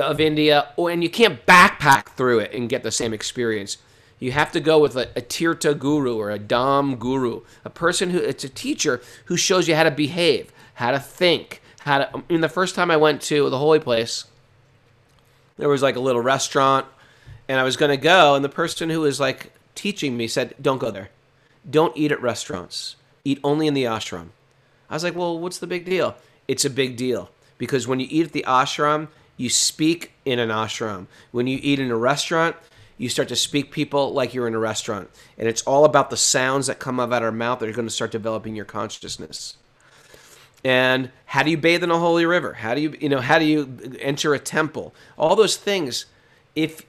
of India or and you can't backpack through it and get the same experience. You have to go with a, a Tirtha guru or a Dham guru, a person who it's a teacher who shows you how to behave, how to think, how to. I mean, the first time I went to the holy place, there was like a little restaurant and I was going to go and the person who was like teaching me said, "Don't go there. Don't eat at restaurants. Eat only in the ashram." I was like, "Well, what's the big deal?" It's a big deal because when you eat at the ashram, you speak in an ashram. When you eat in a restaurant, you start to speak people like you're in a restaurant. And it's all about the sounds that come out of our mouth that are going to start developing your consciousness and how do you bathe in a holy river? How do you you know how do you enter a temple? All those things if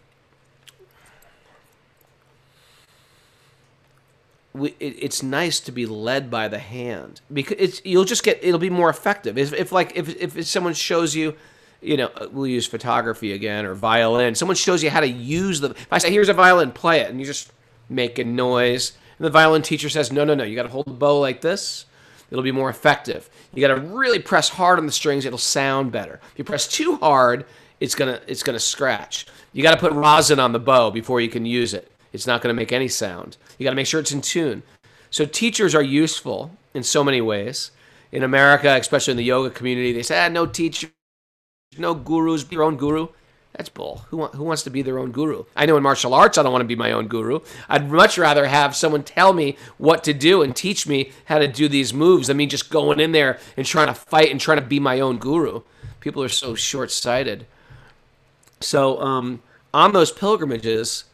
we, it, it's nice to be led by the hand. Because it's you'll just get it'll be more effective. If, if like if, if someone shows you you know uh, we'll use photography again or violin. Someone shows you how to use the if i say here's a violin play it and you just make a noise and the violin teacher says no no no you got to hold the bow like this. It'll be more effective. You got to really press hard on the strings; it'll sound better. If you press too hard, it's gonna it's gonna scratch. You got to put rosin on the bow before you can use it. It's not to make any sound. You got to make sure it's in tune. So teachers are useful in so many ways. In America, especially in the yoga community, they say, ah, no teacher, no gurus, be your own guru. That's bull. Who, who wants to be their own guru? I know in martial arts, I don't want to be my own guru. I'd much rather have someone tell me what to do and teach me how to do these moves than me just going in there and trying to fight and trying to be my own guru. People are so short sighted. So, um, on those pilgrimages,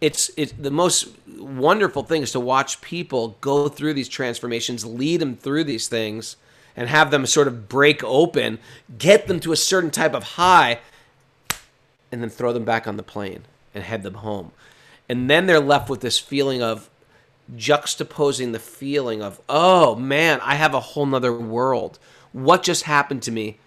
it's, it's the most wonderful thing is to watch people go through these transformations, lead them through these things, and have them sort of break open, get them to a certain type of high and then throw them back on the plane and head them home. And then they're left with this feeling of juxtaposing the feeling of, oh man, I have a whole nother world. What just happened to me?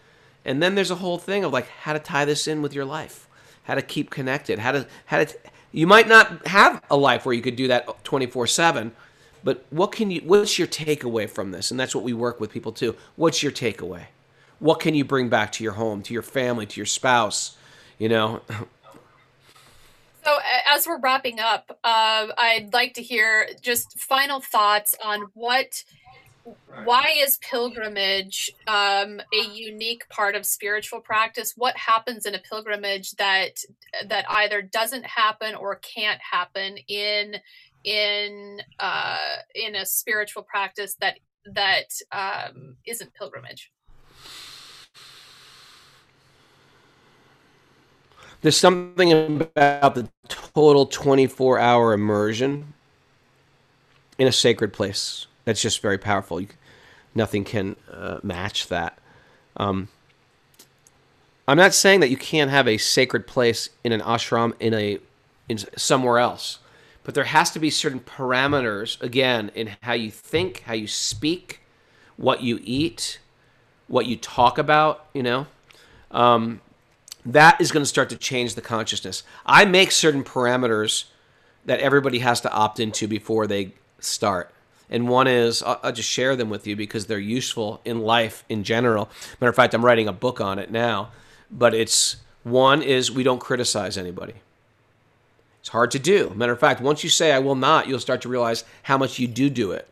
And then there's a whole thing of like how to tie this in with your life, how to keep connected, how to how to. You might not have a life where you could do that 24 seven, but what can you? What's your takeaway from this? And that's what we work with people too. What's your takeaway? What can you bring back to your home, to your family, to your spouse? You know. So, as we're wrapping up, uh, I'd like to hear just final thoughts on what, why is pilgrimage um, a unique part of spiritual practice? What happens in a pilgrimage that that either doesn't happen or can't happen in in uh, in a spiritual practice that that um, isn't pilgrimage? There's something about the total 24 hour immersion in a sacred place that's just very powerful. You, nothing can uh, match that. Um, I'm not saying that you can't have a sacred place in an ashram in a in somewhere else. But there has to be certain parameters again in how you think, how you speak, what you eat, what you talk about. You know, um, that is going to start to change the consciousness. I make certain parameters that everybody has to opt into before they start. And one is, I'll, I'll, just share them with you because they're useful in life in general. Matter of fact, I'm writing a book on it now. But it's one is we don't criticize anybody. It's hard to do. Matter of fact, once you say I will not, you'll start to realize how much you do do it.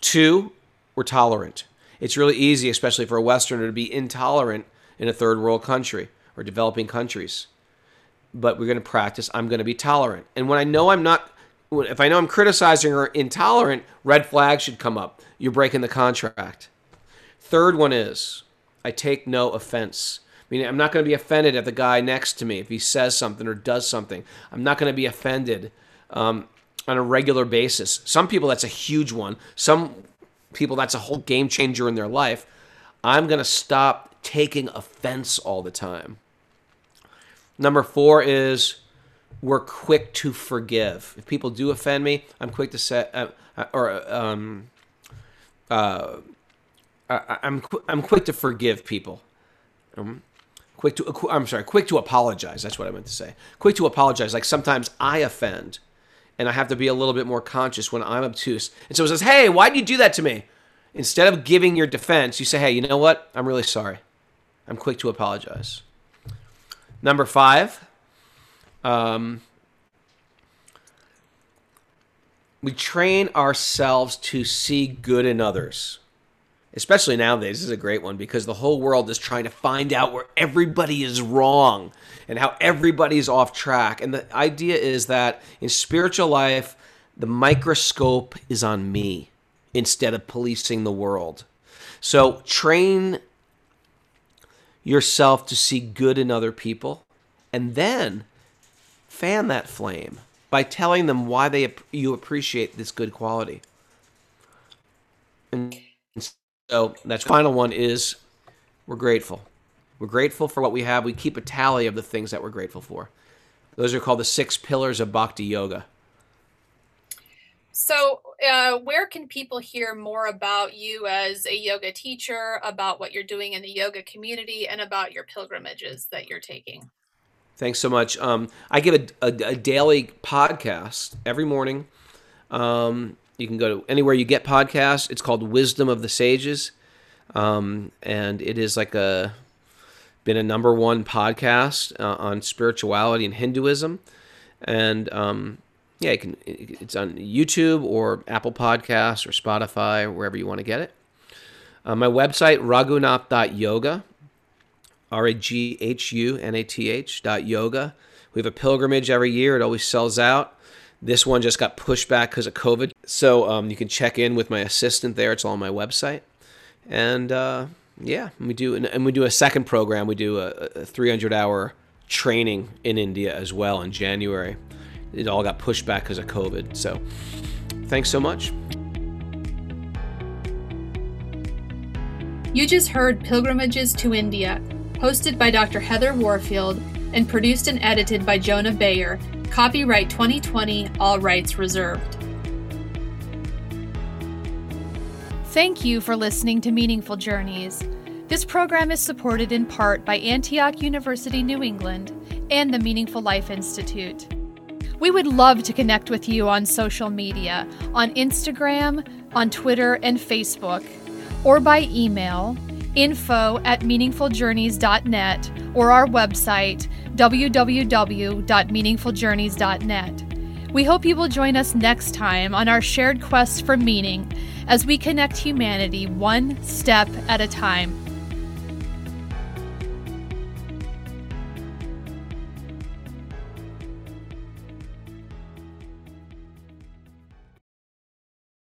Two, we're tolerant. It's really easy, especially for a Westerner, to be intolerant in a third world country or developing countries. But we're going to practice. I'm going to be tolerant. And when I know I'm not if I know I'm criticizing or intolerant, red flags should come up. You're breaking the contract. Third one is I take no offense. Meaning, I'm not going to be offended at the guy next to me if he says something or does something. I'm not going to be offended um, on a regular basis. Some people, that's a huge one. Some people, that's a whole game changer in their life. I'm going to stop taking offense all the time. Number four is we're quick to forgive. If people do offend me, I'm quick to say, uh, uh or um, uh, I, am I'm quick to forgive people. Um, quick to I'm sorry, quick to apologize. That's what I meant to say. Quick to apologize. Like sometimes I offend, and I have to be a little bit more conscious when I'm obtuse. And so it says, "Hey, why did you do that to me?" Instead of giving your defense, you say, "Hey, you know what? I'm really sorry. I'm quick to apologize." Number five um, we train ourselves to see good in others. Especially nowadays, this is a great one because the whole world is trying to find out where everybody is wrong and how everybody's off track. And the idea is that in spiritual life, the microscope is on me instead of policing the world. So train yourself to see good in other people and then fan that flame by telling them why they you appreciate this good quality. And so that's final one is we're grateful. We're grateful for what we have. We keep a tally of the things that we're grateful for. Those are called the six pillars of bhakti yoga. So, uh, where can people hear more about you as a yoga teacher, about what you're doing in the yoga community, and about your pilgrimages that you're taking? Thanks so much. Um, I give a, a, a, daily podcast every morning. Um, you can go to anywhere you get podcasts. It's called Wisdom of the Sages, um, and it is like a been a number one podcast uh, on spirituality and Hinduism, and um, yeah, you can. It's on YouTube or Apple Podcasts or Spotify, wherever you want to get it. Uh, my website raghunath.yoga R A G H U N A T H dot yoga. We have a pilgrimage every year. It always sells out. This one just got pushed back because of COVID. So um, you can check in with my assistant there. It's all on my website. And uh, yeah, we do, and we do a second program. We do a, a 300 hour training in India as well in January. It all got pushed back because of COVID. So thanks so much. You just heard Pilgrimages to India hosted by Dr. Heather Warfield, and produced and edited by Jonah Bayer. Copyright 2020, all rights reserved. Thank you for listening to Meaningful Journeys. This program is supported in part by Antioch University New England and the Meaningful Life Institute. We would love to connect with you on social media, on Instagram, on Twitter, and Facebook, or by email info at meaningfuljourneys.net or our website, www.meaningfuljourneys.net. We hope you will join us next time on our shared quest for meaning as we connect humanity one step at a time.